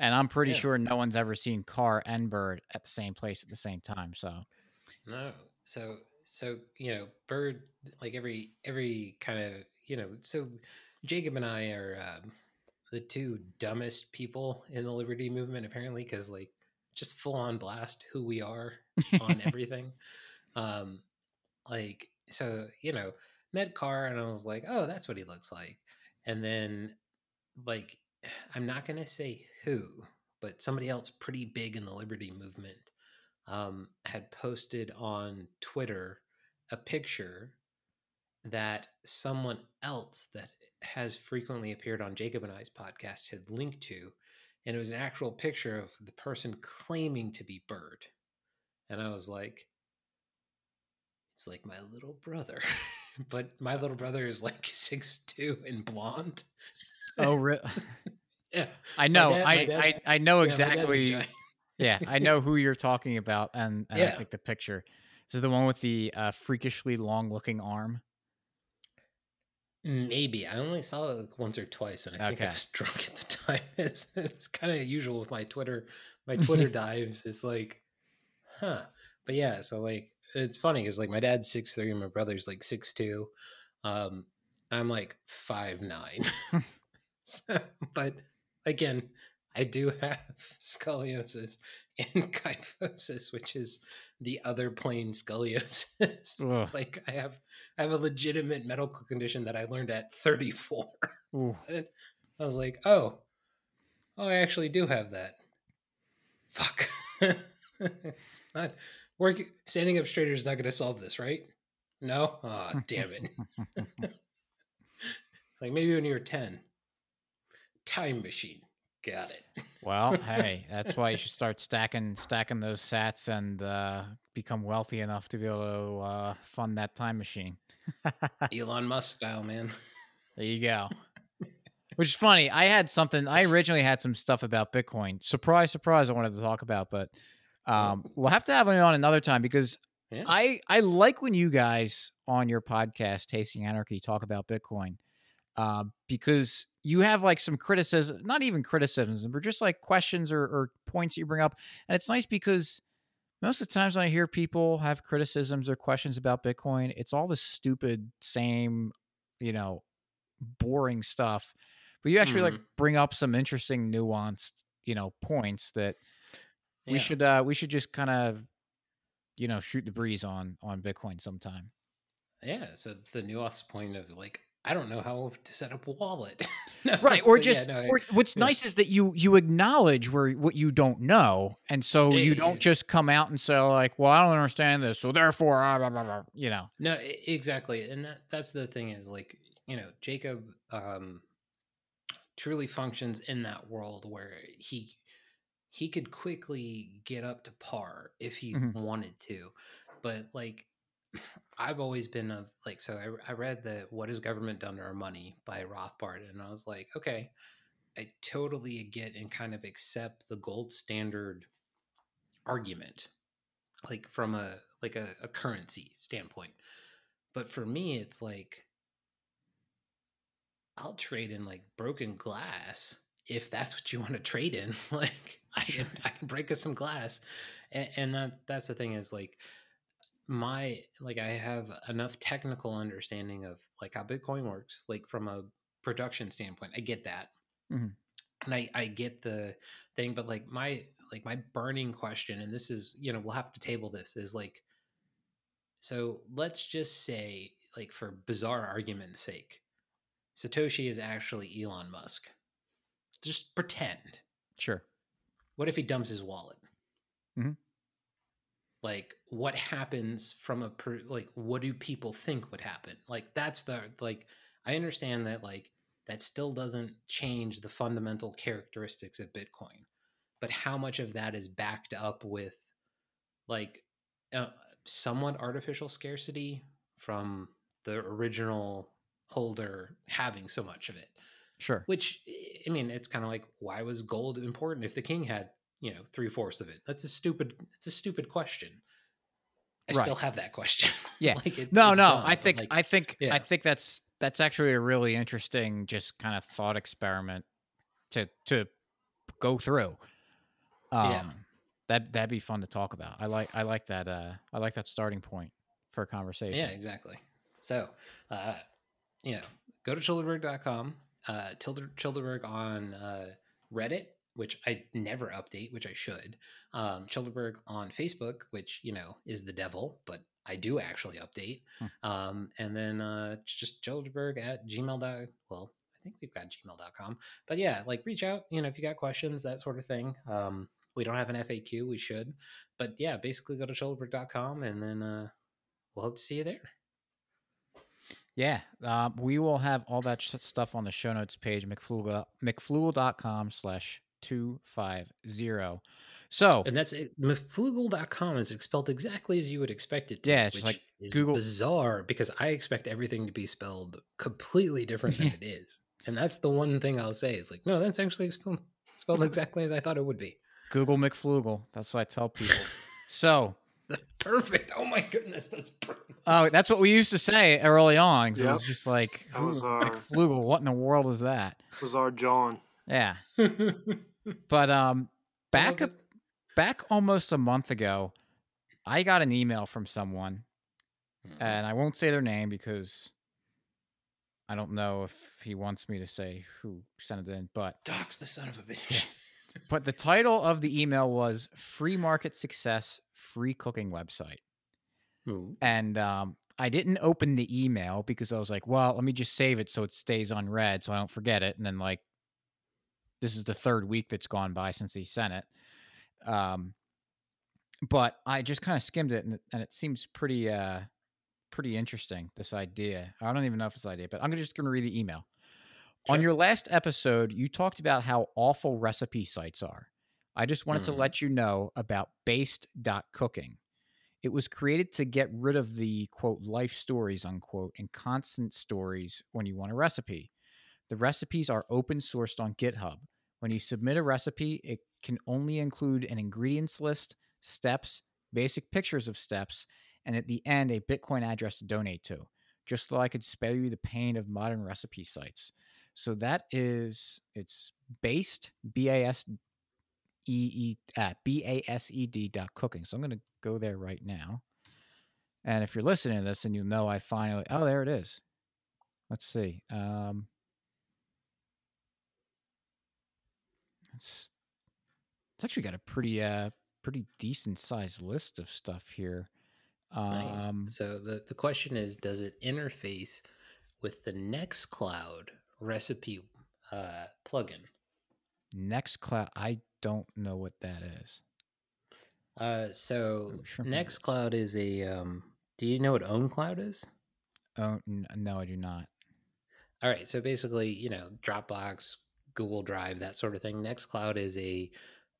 and I'm pretty Yeah. sure no one's ever seen Carr and Bird at the same place at the same time. So No. So so you know, Bird like every every kind of you know. So Jacob and I are um, the two dumbest people in the Liberty Movement apparently because like just full on blast who we are on everything. Um, like so you know met Carr and I was like, oh, that's what he looks like, and then like I'm not gonna say who, but somebody else pretty big in the Liberty Movement um, had posted on Twitter a picture that someone else that has frequently appeared on Jacob and I's podcast had linked to, and it was an actual picture of the person claiming to be Bird, and I was like, it's like my little brother, but my little brother is like six two and blonde. oh, re- Yeah, I know. dad- I, dad- I I know Yeah, my dad's a exactly. giant. yeah, I know who you're talking about, and, and I Yeah. think the picture. Is the one with the uh, freakishly long-looking arm. Maybe I only saw it like once or twice, and I think I was drunk at the time. It's, it's kind of usual with my Twitter, my Twitter dives. It's like, huh? But yeah, so like it's funny because like my dad's six three and my brother's like six two, um, and I'm like five nine. so, but again, I do have scoliosis and kyphosis, which is the other plane scoliosis. Ugh. like I have I have a legitimate medical condition that I learned at 34. Ooh. I was like, oh, oh, I actually do have that. Fuck. it's not working. Standing up straighter is not going to solve this, right? No. Ah, damn it. It's like maybe when you were 10. Time machine. Got it. Well, hey, that's why you should start stacking stacking those sats and uh, become wealthy enough to be able to uh, fund that time machine. Elon Musk style, man. There you go. Which is funny. I had something. I originally had some stuff about Bitcoin. Surprise, surprise. I wanted to talk about, but um, we'll have to have it on another time because Yeah. I I like when you guys on your podcast, Tasting Anarchy, talk about Bitcoin uh, because you have like some criticism, not even criticisms, but just like questions or, or points you bring up, and it's nice because most of the times when I hear people have criticisms or questions about Bitcoin, it's all the stupid, same, you know, boring stuff. But you actually like Mhm. bring up some interesting, nuanced, you know, points that we Yeah. should uh we should just kind of you know shoot the breeze on on bitcoin sometime Yeah, so the nuanced point of like, I don't know how to set up a wallet. No, right or but yeah, just no, or what's yeah. nice is that you you acknowledge where what you don't know and so Yeah, you don't just come out and say like well i don't understand this so therefore ah, blah, blah, blah, you know No, exactly, and that that's the thing is like you know Jacob um, truly functions in that world where he he could quickly get up to par if he Mhm. wanted to, but like I've always been of like so I, I read the what has government done to our money by Rothbard and I was like okay I totally get and kind of accept the gold standard argument like from a like a, a currency standpoint. But for me it's like I'll trade in like broken glass if that's what you want to trade in. like I can I can break us some glass, and, and that that's the thing is like my like I have enough technical understanding of like how Bitcoin works, like from a production standpoint. I get that, Mhm. and I I get the thing, but like my like my burning question, and this is you know we'll have to table this is like. So let's just say, like for bizarre argument's sake, Satoshi is actually Elon Musk. Just pretend. Sure. What if he dumps his wallet? Mhm. Like, what happens from a per, like? What do people think would happen? Like, that's the like. I understand that like that still doesn't change the fundamental characteristics of Bitcoin, but how much of that is backed up with like uh, somewhat artificial scarcity from the original holder having so much of it? Sure. Which I mean, it's kind of like why was gold important if the king had you know three fourths of it? That's a stupid. It's a stupid question. I Right. still have that question. Yeah. like it, No, no. dumb, I think like, I think yeah. I think that's that's actually a really interesting just kind of thought experiment to to go through. Um Yeah. that that'd be fun to talk about. I like I like that uh I like that starting point for a conversation. yeah, exactly. So, uh, you know, go to chillderburg.com, uh, Tilder, Chillderburg on uh, Reddit, which I never update, which I should. Um, Chillderburg on Facebook, which, you know, is the devil, but I do actually update. Hmm. Um, and then uh, just Chillderburg at gmail. dot- Well, I think we've got gmail.com. But yeah, like reach out, you know, if you got questions, that sort of thing. Um, we don't have an FAQ, we should. But yeah, basically go to chillderburg.com and then uh, we'll hope to see you there. Yeah, um, we will have all that sh- stuff on the show notes page, mcfloogle, mcfloogle.com slash 250. So, And that's it. McFloogle.com is spelled exactly as you would expect it to. Yeah, it's which like is Google- bizarre because I expect everything to be spelled completely different than Yeah. it is. And that's the one thing I'll say is like, no, that's actually spelled, spelled exactly as I thought it would be. Google McFloogle. That's what I tell people. so, Perfect. Oh my goodness, that's perfect. oh, that's what we used to say early on. 'cause It Yep. was just like, That was who- our- McFloogle, what in the world is that? was our John. Yeah. But um back up back almost a month ago, I got an email from someone, and I won't say their name because I don't know if he wants me to say who sent it in, but Doc's the son of a bitch. but the title of the email was Free Market Success Free Cooking Website. Ooh. And um I didn't open the email because I was like, well, let me just save it so it stays unread so I don't forget it. And then like this is the third week that's gone by since he sent it. Um but I just kind of skimmed it and, it- and it seems pretty uh pretty interesting, this idea. I don't even know if it's an idea, but I'm just gonna read the email. On your last episode, you talked about how awful recipe sites are. I just wanted to Mhm. let you know about based.cooking. It was created to get rid of the quote life stories unquote and constant stories when you want a recipe. The recipes are open sourced on GitHub. When you submit a recipe, it can only include an ingredients list, steps, basic pictures of steps, and at the end, a Bitcoin address to donate to, just so I could spare you the pain of modern recipe sites. So that is, it's based, B A S E E at B A S E D dot cooking. So I'm going to go there right now. And if you're listening to this, and you know I finally, oh, there it is. Let's see. Um, it's, it's actually got a pretty, uh, pretty decent sized list of stuff here. Nice. Um, so the, the question is, does it interface with the Nextcloud recipe uh, plugin? Nextcloud, I don't know what that is. Uh, so and. Nextcloud is a. Um, do you know what OwnCloud is? Oh, no, I do not. All right, so basically, you know, Dropbox, Google Drive, that sort of thing. Nextcloud is a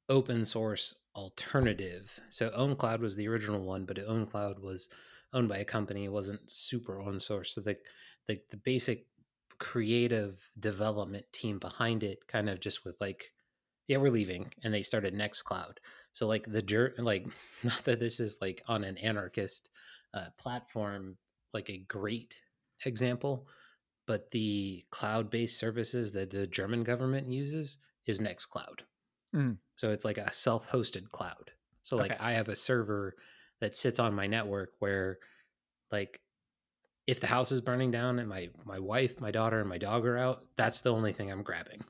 open source alternative. So OwnCloud was the original one, but OwnCloud was owned by a company. It wasn't super open source. So the the, the basic creative development team behind it kind of just with like, yeah, we're leaving, and they started Nextcloud. So like the like not that this is like on an anarchist uh, platform, like a great example, but the cloud-based services that the German government uses is Nextcloud. Mm. So it's like a self-hosted cloud. So like Okay. I have a server that sits on my network where like if the house is burning down and my my wife, my daughter and my dog are out, that's the only thing I'm grabbing.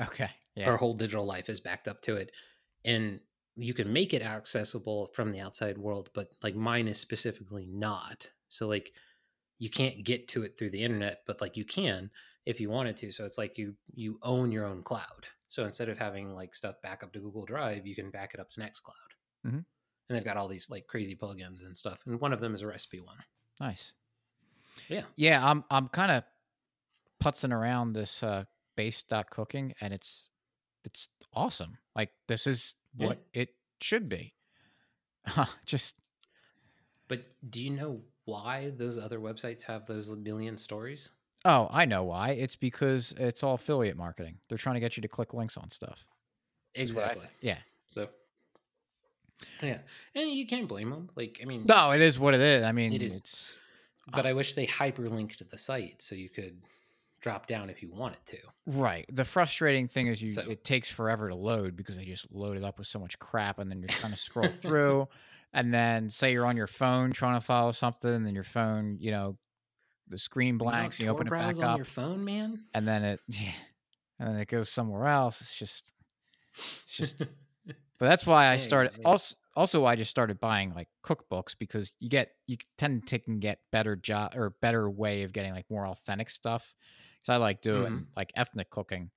Okay. Yeah. Our whole digital life is backed up to it. And you can make it accessible from the outside world, but like mine is specifically not. So like you can't get to it through the internet, but like you can if you wanted to. So it's like you you own your own cloud. So instead of having like stuff back up to Google Drive, you can back it up to Nextcloud. Mhm. And they've got all these like crazy plugins and stuff. And one of them is a recipe one. Nice. Yeah. Yeah, I'm I'm kind of putzing around this uh base dot cooking and it's it's awesome. Like this is Yeah. what it should be. Just But do you know why those other websites have those million stories? oh, I know why. It's because it's all affiliate marketing. They're trying to get you to click links on stuff. is what I Exactly. Yeah. So, yeah, and you can't blame them. Like, I mean, No, it is what it is. I mean, It is. it's but I wish they hyperlinked the site so you could drop down if you wanted to. right. The frustrating thing is you So- it takes forever to load because they just load it up with so much crap and then you're trying to scroll through and then say you're on your phone trying to follow something and then your phone, you know, the screen You don't blanks, you open it back up your phone, man. and then it yeah, and then it goes somewhere else. It's just it's just But that's why I started. yeah. Also, also, I just started buying like cookbooks because you get you tend to can get better job or better way of getting like more authentic stuff. Because I like doing Mhm. like ethnic cooking,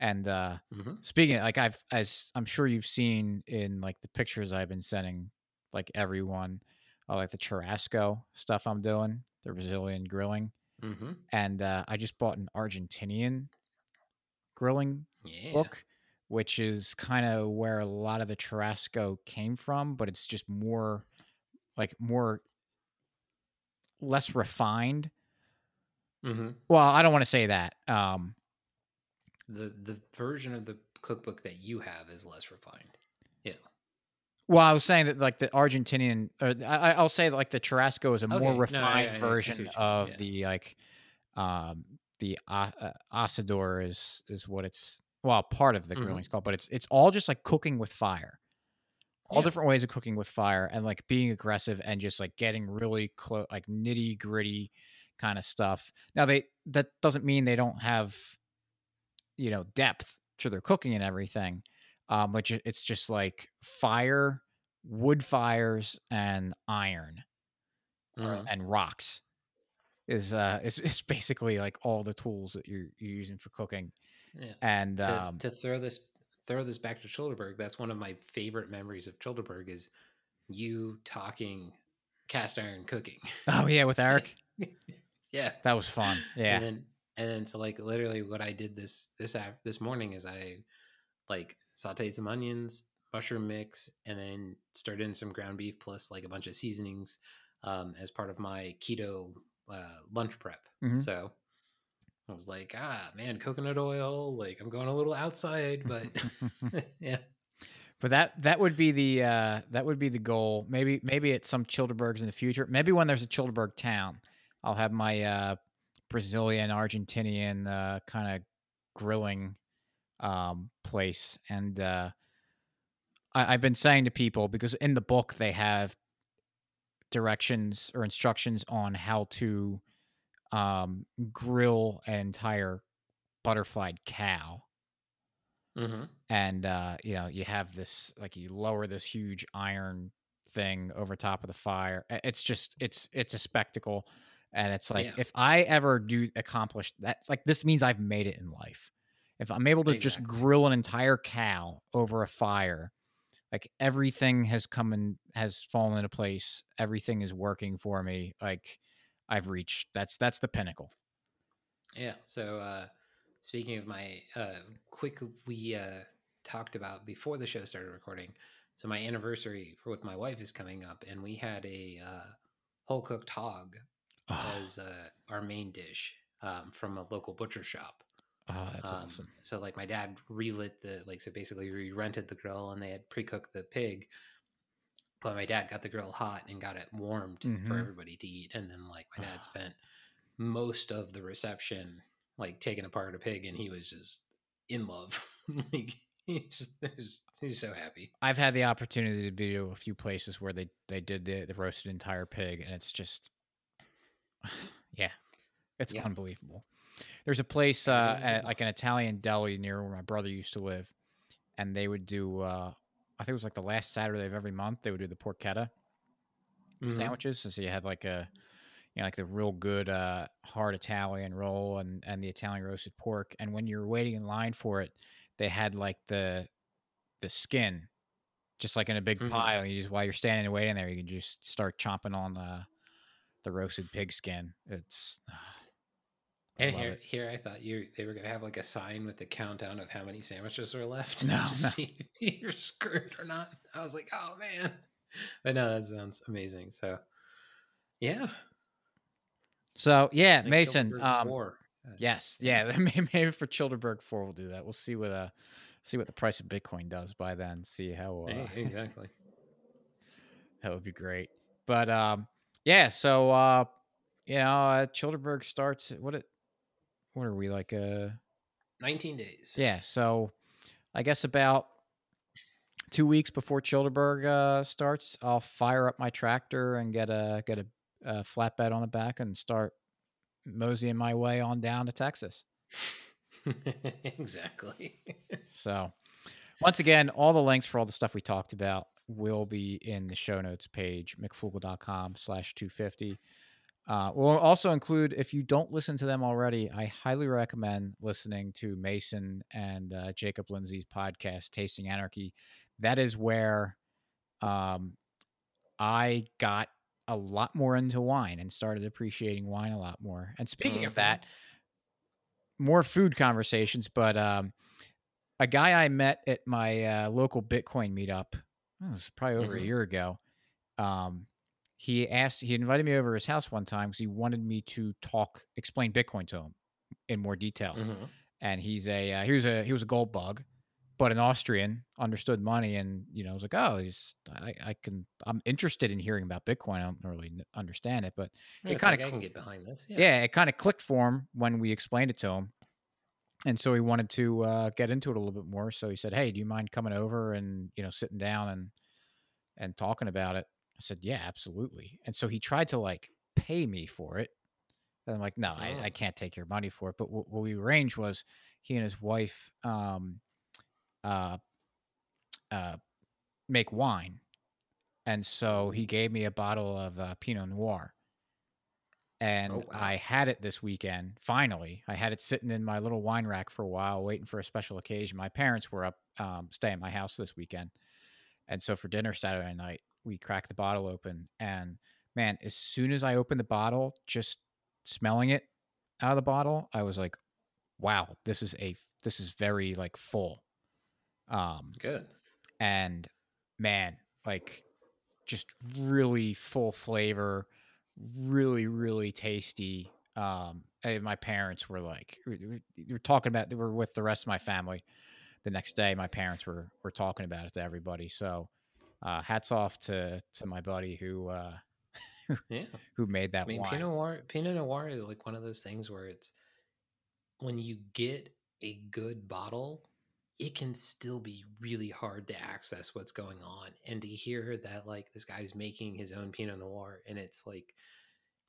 and uh Mhm. speaking like I've as I'm sure you've seen in like the pictures I've been sending like everyone, uh, like the churrasco stuff I'm doing, the Brazilian grilling, Mhm. and uh, I just bought an Argentinian grilling Yeah. book, which is kind of where a lot of the churrasco came from, but it's just more like more less refined. hmm Well, I don't want to say that. Um, The the version of the cookbook that you have is less refined. Yeah. Well, I was saying that like the Argentinian, or I, I'll say like the churrasco is a Okay, more refined I- I see what version of yeah. the like um the uh, asador is is what it's well part of the grilling is called, but it's it's all just like cooking with fire. all Yeah. different ways of cooking with fire and like being aggressive and just like getting really close like nitty gritty kind of stuff now they that doesn't mean they don't have you know depth to their cooking and everything um but ju- it's just like fire wood fires and iron Mhm. and rocks is uh is, is basically like all the tools that you're, you're using for cooking Yeah. and to, um to throw this throw this back to Chillderburg, that's one of my favorite memories of Chillderburg is you talking cast iron cooking. oh yeah with eric yeah. that was fun yeah And then and then so like literally what I did this this af- this morning is I like sauteed some onions, mushroom mix, and then stirred in some ground beef plus like a bunch of seasonings um, as part of my keto uh, lunch prep. Mhm. So I was like, ah, man, coconut oil. Like I'm going a little outside, but yeah, But that that would be the uh, that would be the goal. Maybe maybe at some Chillderburgs in the future. Maybe when there's a Chillderburg town, I'll have my uh, Brazilian, Argentinian uh, kind of grilling um, place. And uh, I, I've been saying to people because in the book they have directions or instructions on how to um, grill an entire butterflied cow hmm and uh you know you have this like you lower this huge iron thing over top of the fire it's just it's it's a spectacle and it's like Yeah. if i ever do accomplish that like this means i've made it in life if i'm able to just grill an entire cow over a fire like everything has come and has fallen into place everything is working for me like i've reached that's that's the pinnacle Yeah. So uh speaking of my uh quick we uh talked about before the show started recording. So my anniversary for, with my wife is coming up, and we had a uh, whole cooked hog Oh, as uh, our main dish um, from a local butcher shop. Oh, that's Um, awesome. So like my dad relit the like so basically we rented the grill and they had pre-cooked the pig. But my dad got the grill hot and got it warmed for Mhm. everybody to eat. And then like my dad spent most of the reception like taking apart a pig and he was just in love. like he's just he's, he's so happy. I've had the opportunity to be to a few places where they they did the, the roasted entire pig, and it's just, yeah, it's Yeah. unbelievable. There's a place uh, at, like an Italian deli near where my brother used to live, and they would do. Uh, I think it was like the last Saturday of every month. They would do the porchetta Mhm. sandwiches. So you had like a, you know, like the real good uh, hard Italian roll and and the Italian roasted pork. And when you were waiting in line for it, they had like the the skin, just like in a big Mhm. pile. You just while you're standing and waiting there, you can just start chomping on the the roasted pig skin. It's I And here, it. here I thought you they were gonna have like a sign with the countdown of how many sandwiches are left No, to no. see if you're screwed or not. I was like, oh man, but no, that sounds amazing. So, yeah, So yeah, like Mason. Um, Four. Yes, yeah. Maybe for Chillderburg Four, we'll do that. We'll see what uh see what the price of Bitcoin does by then. See how uh, hey, exactly. That would be great. But um, yeah. So uh, you know, uh, Chillderburg starts. What it? What are we like? Uh, Nineteen days. yeah. So I guess about two weeks before Chillderburg uh, starts, I'll fire up my tractor and get a get a, a flatbed on the back and start moseying my way on down to Texas. exactly. So, once again, all the links for all the stuff we talked about will be in the show notes page, mcfloogle.com slash 250. Uh, we'll also include, if you don't listen to them already, I highly recommend listening to Mason and uh, Jacob Lindsay's podcast, Tasting Anarchy. That is where um, I got a lot more into wine and started appreciating wine a lot more. And speaking of that, more food conversations, but um, a guy I met at my uh, local Bitcoin meetup, oh, it was probably over a Mhm. year ago. Um, he asked, he invited me over his house one time because he wanted me to talk, explain Bitcoin to him in more detail. Mhm. And he's a uh, he was a he was a gold bug, but an Austrian, understood money, and you know i was like, oh, he's I, I can I'm interested in hearing about Bitcoin. I don't really understand it, but Yeah, It kinda like cl- can get behind this. Yeah. yeah, it kind of clicked for him when we explained it to him. And so he wanted to uh, get into it a little bit more. So he said, "Hey, do you mind coming over and you know sitting down and and talking about it?" I said, "Yeah, absolutely." And so he tried to like pay me for it. And I'm like, "No, I, Oh. I can't take your money for it." But what, what we arranged was he and his wife um, uh, uh, make wine, and so he gave me a bottle of uh, Pinot Noir and Oh, wow. I had it this weekend. Finally, I had it sitting in my little wine rack for a while, waiting for a special occasion. My parents were up, um, staying at my house this weekend, and so for dinner Saturday night, we cracked the bottle open. And man, as soon as I opened the bottle, just smelling it out of the bottle, I was like, "Wow, this is a this is very like full." Um, Good. and man, like just really full flavor, really really tasty. Um, and my parents were like, we were talking about. They were with the rest of my family. The next day, my parents were were talking about it to everybody. So, uh, hats off to to my buddy who uh, Yeah. who made that I mean, wine. Pinot Noir, Pinot Noir is like one of those things where it's when you get a good bottle, it can still be really hard to access what's going on. And to hear that like this guy's making his own Pinot Noir and it's like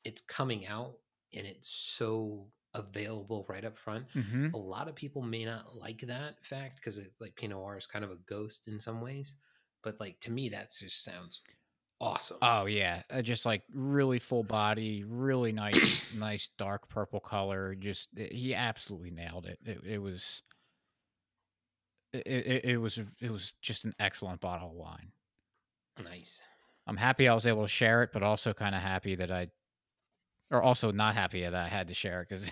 it's coming out and it's so available right up front. Mhm. A lot of people may not like that fact because like Pinot Noir is kind of a ghost in some ways. But like to me, that just sounds awesome. Oh yeah, uh, just like really full body, really nice, nice dark purple color. Just uh, he absolutely nailed it. It, it was, it, it, it was, it was just an excellent bottle of wine. nice. I'm happy I was able to share it, but also kind of happy that I, or also not happy that I had to share it because.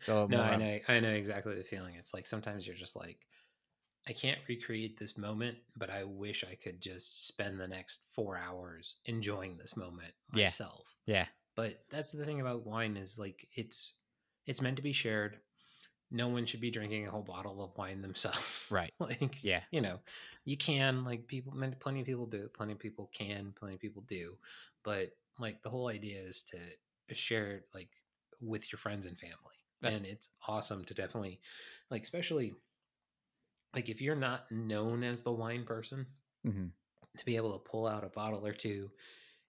so no, I know, I know exactly the feeling. It's like sometimes you're just like, I can't recreate this moment, but I wish I could just spend the next four hours enjoying this moment myself. Yeah. yeah. But that's the thing about wine is like it's it's meant to be shared. No one should be drinking a whole bottle of wine themselves. Right. like Yeah. you know, you can like people plenty of people do it, plenty of people can, plenty of people do. But like the whole idea is to share it like with your friends and family. That- and it's awesome to definitely like especially like if you're not known as the wine person, hmm to be able to pull out a bottle or two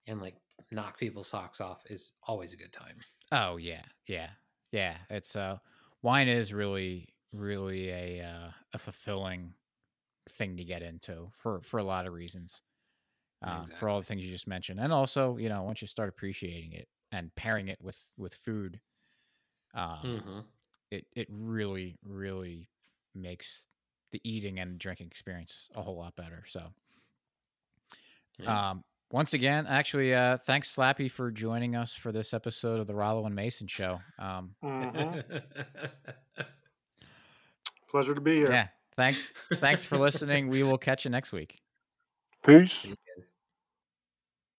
and like knock people's socks off is always a good time. Oh yeah, yeah, yeah. It's uh, wine is really, really a uh, a fulfilling thing to get into for for a lot of reasons. Uh, For all the things you just mentioned, and also you know once you start appreciating it and pairing it with with food, um, Mhm. it it really really makes the eating and drinking experience a whole lot better. So. Yeah. Um, once again, actually, uh, thanks Slappy for joining us for this episode of the Rollo and Mason show. Um, Mhm. Pleasure to be here. yeah, thanks, thanks for listening. We will catch you next week. Peace. See you guys.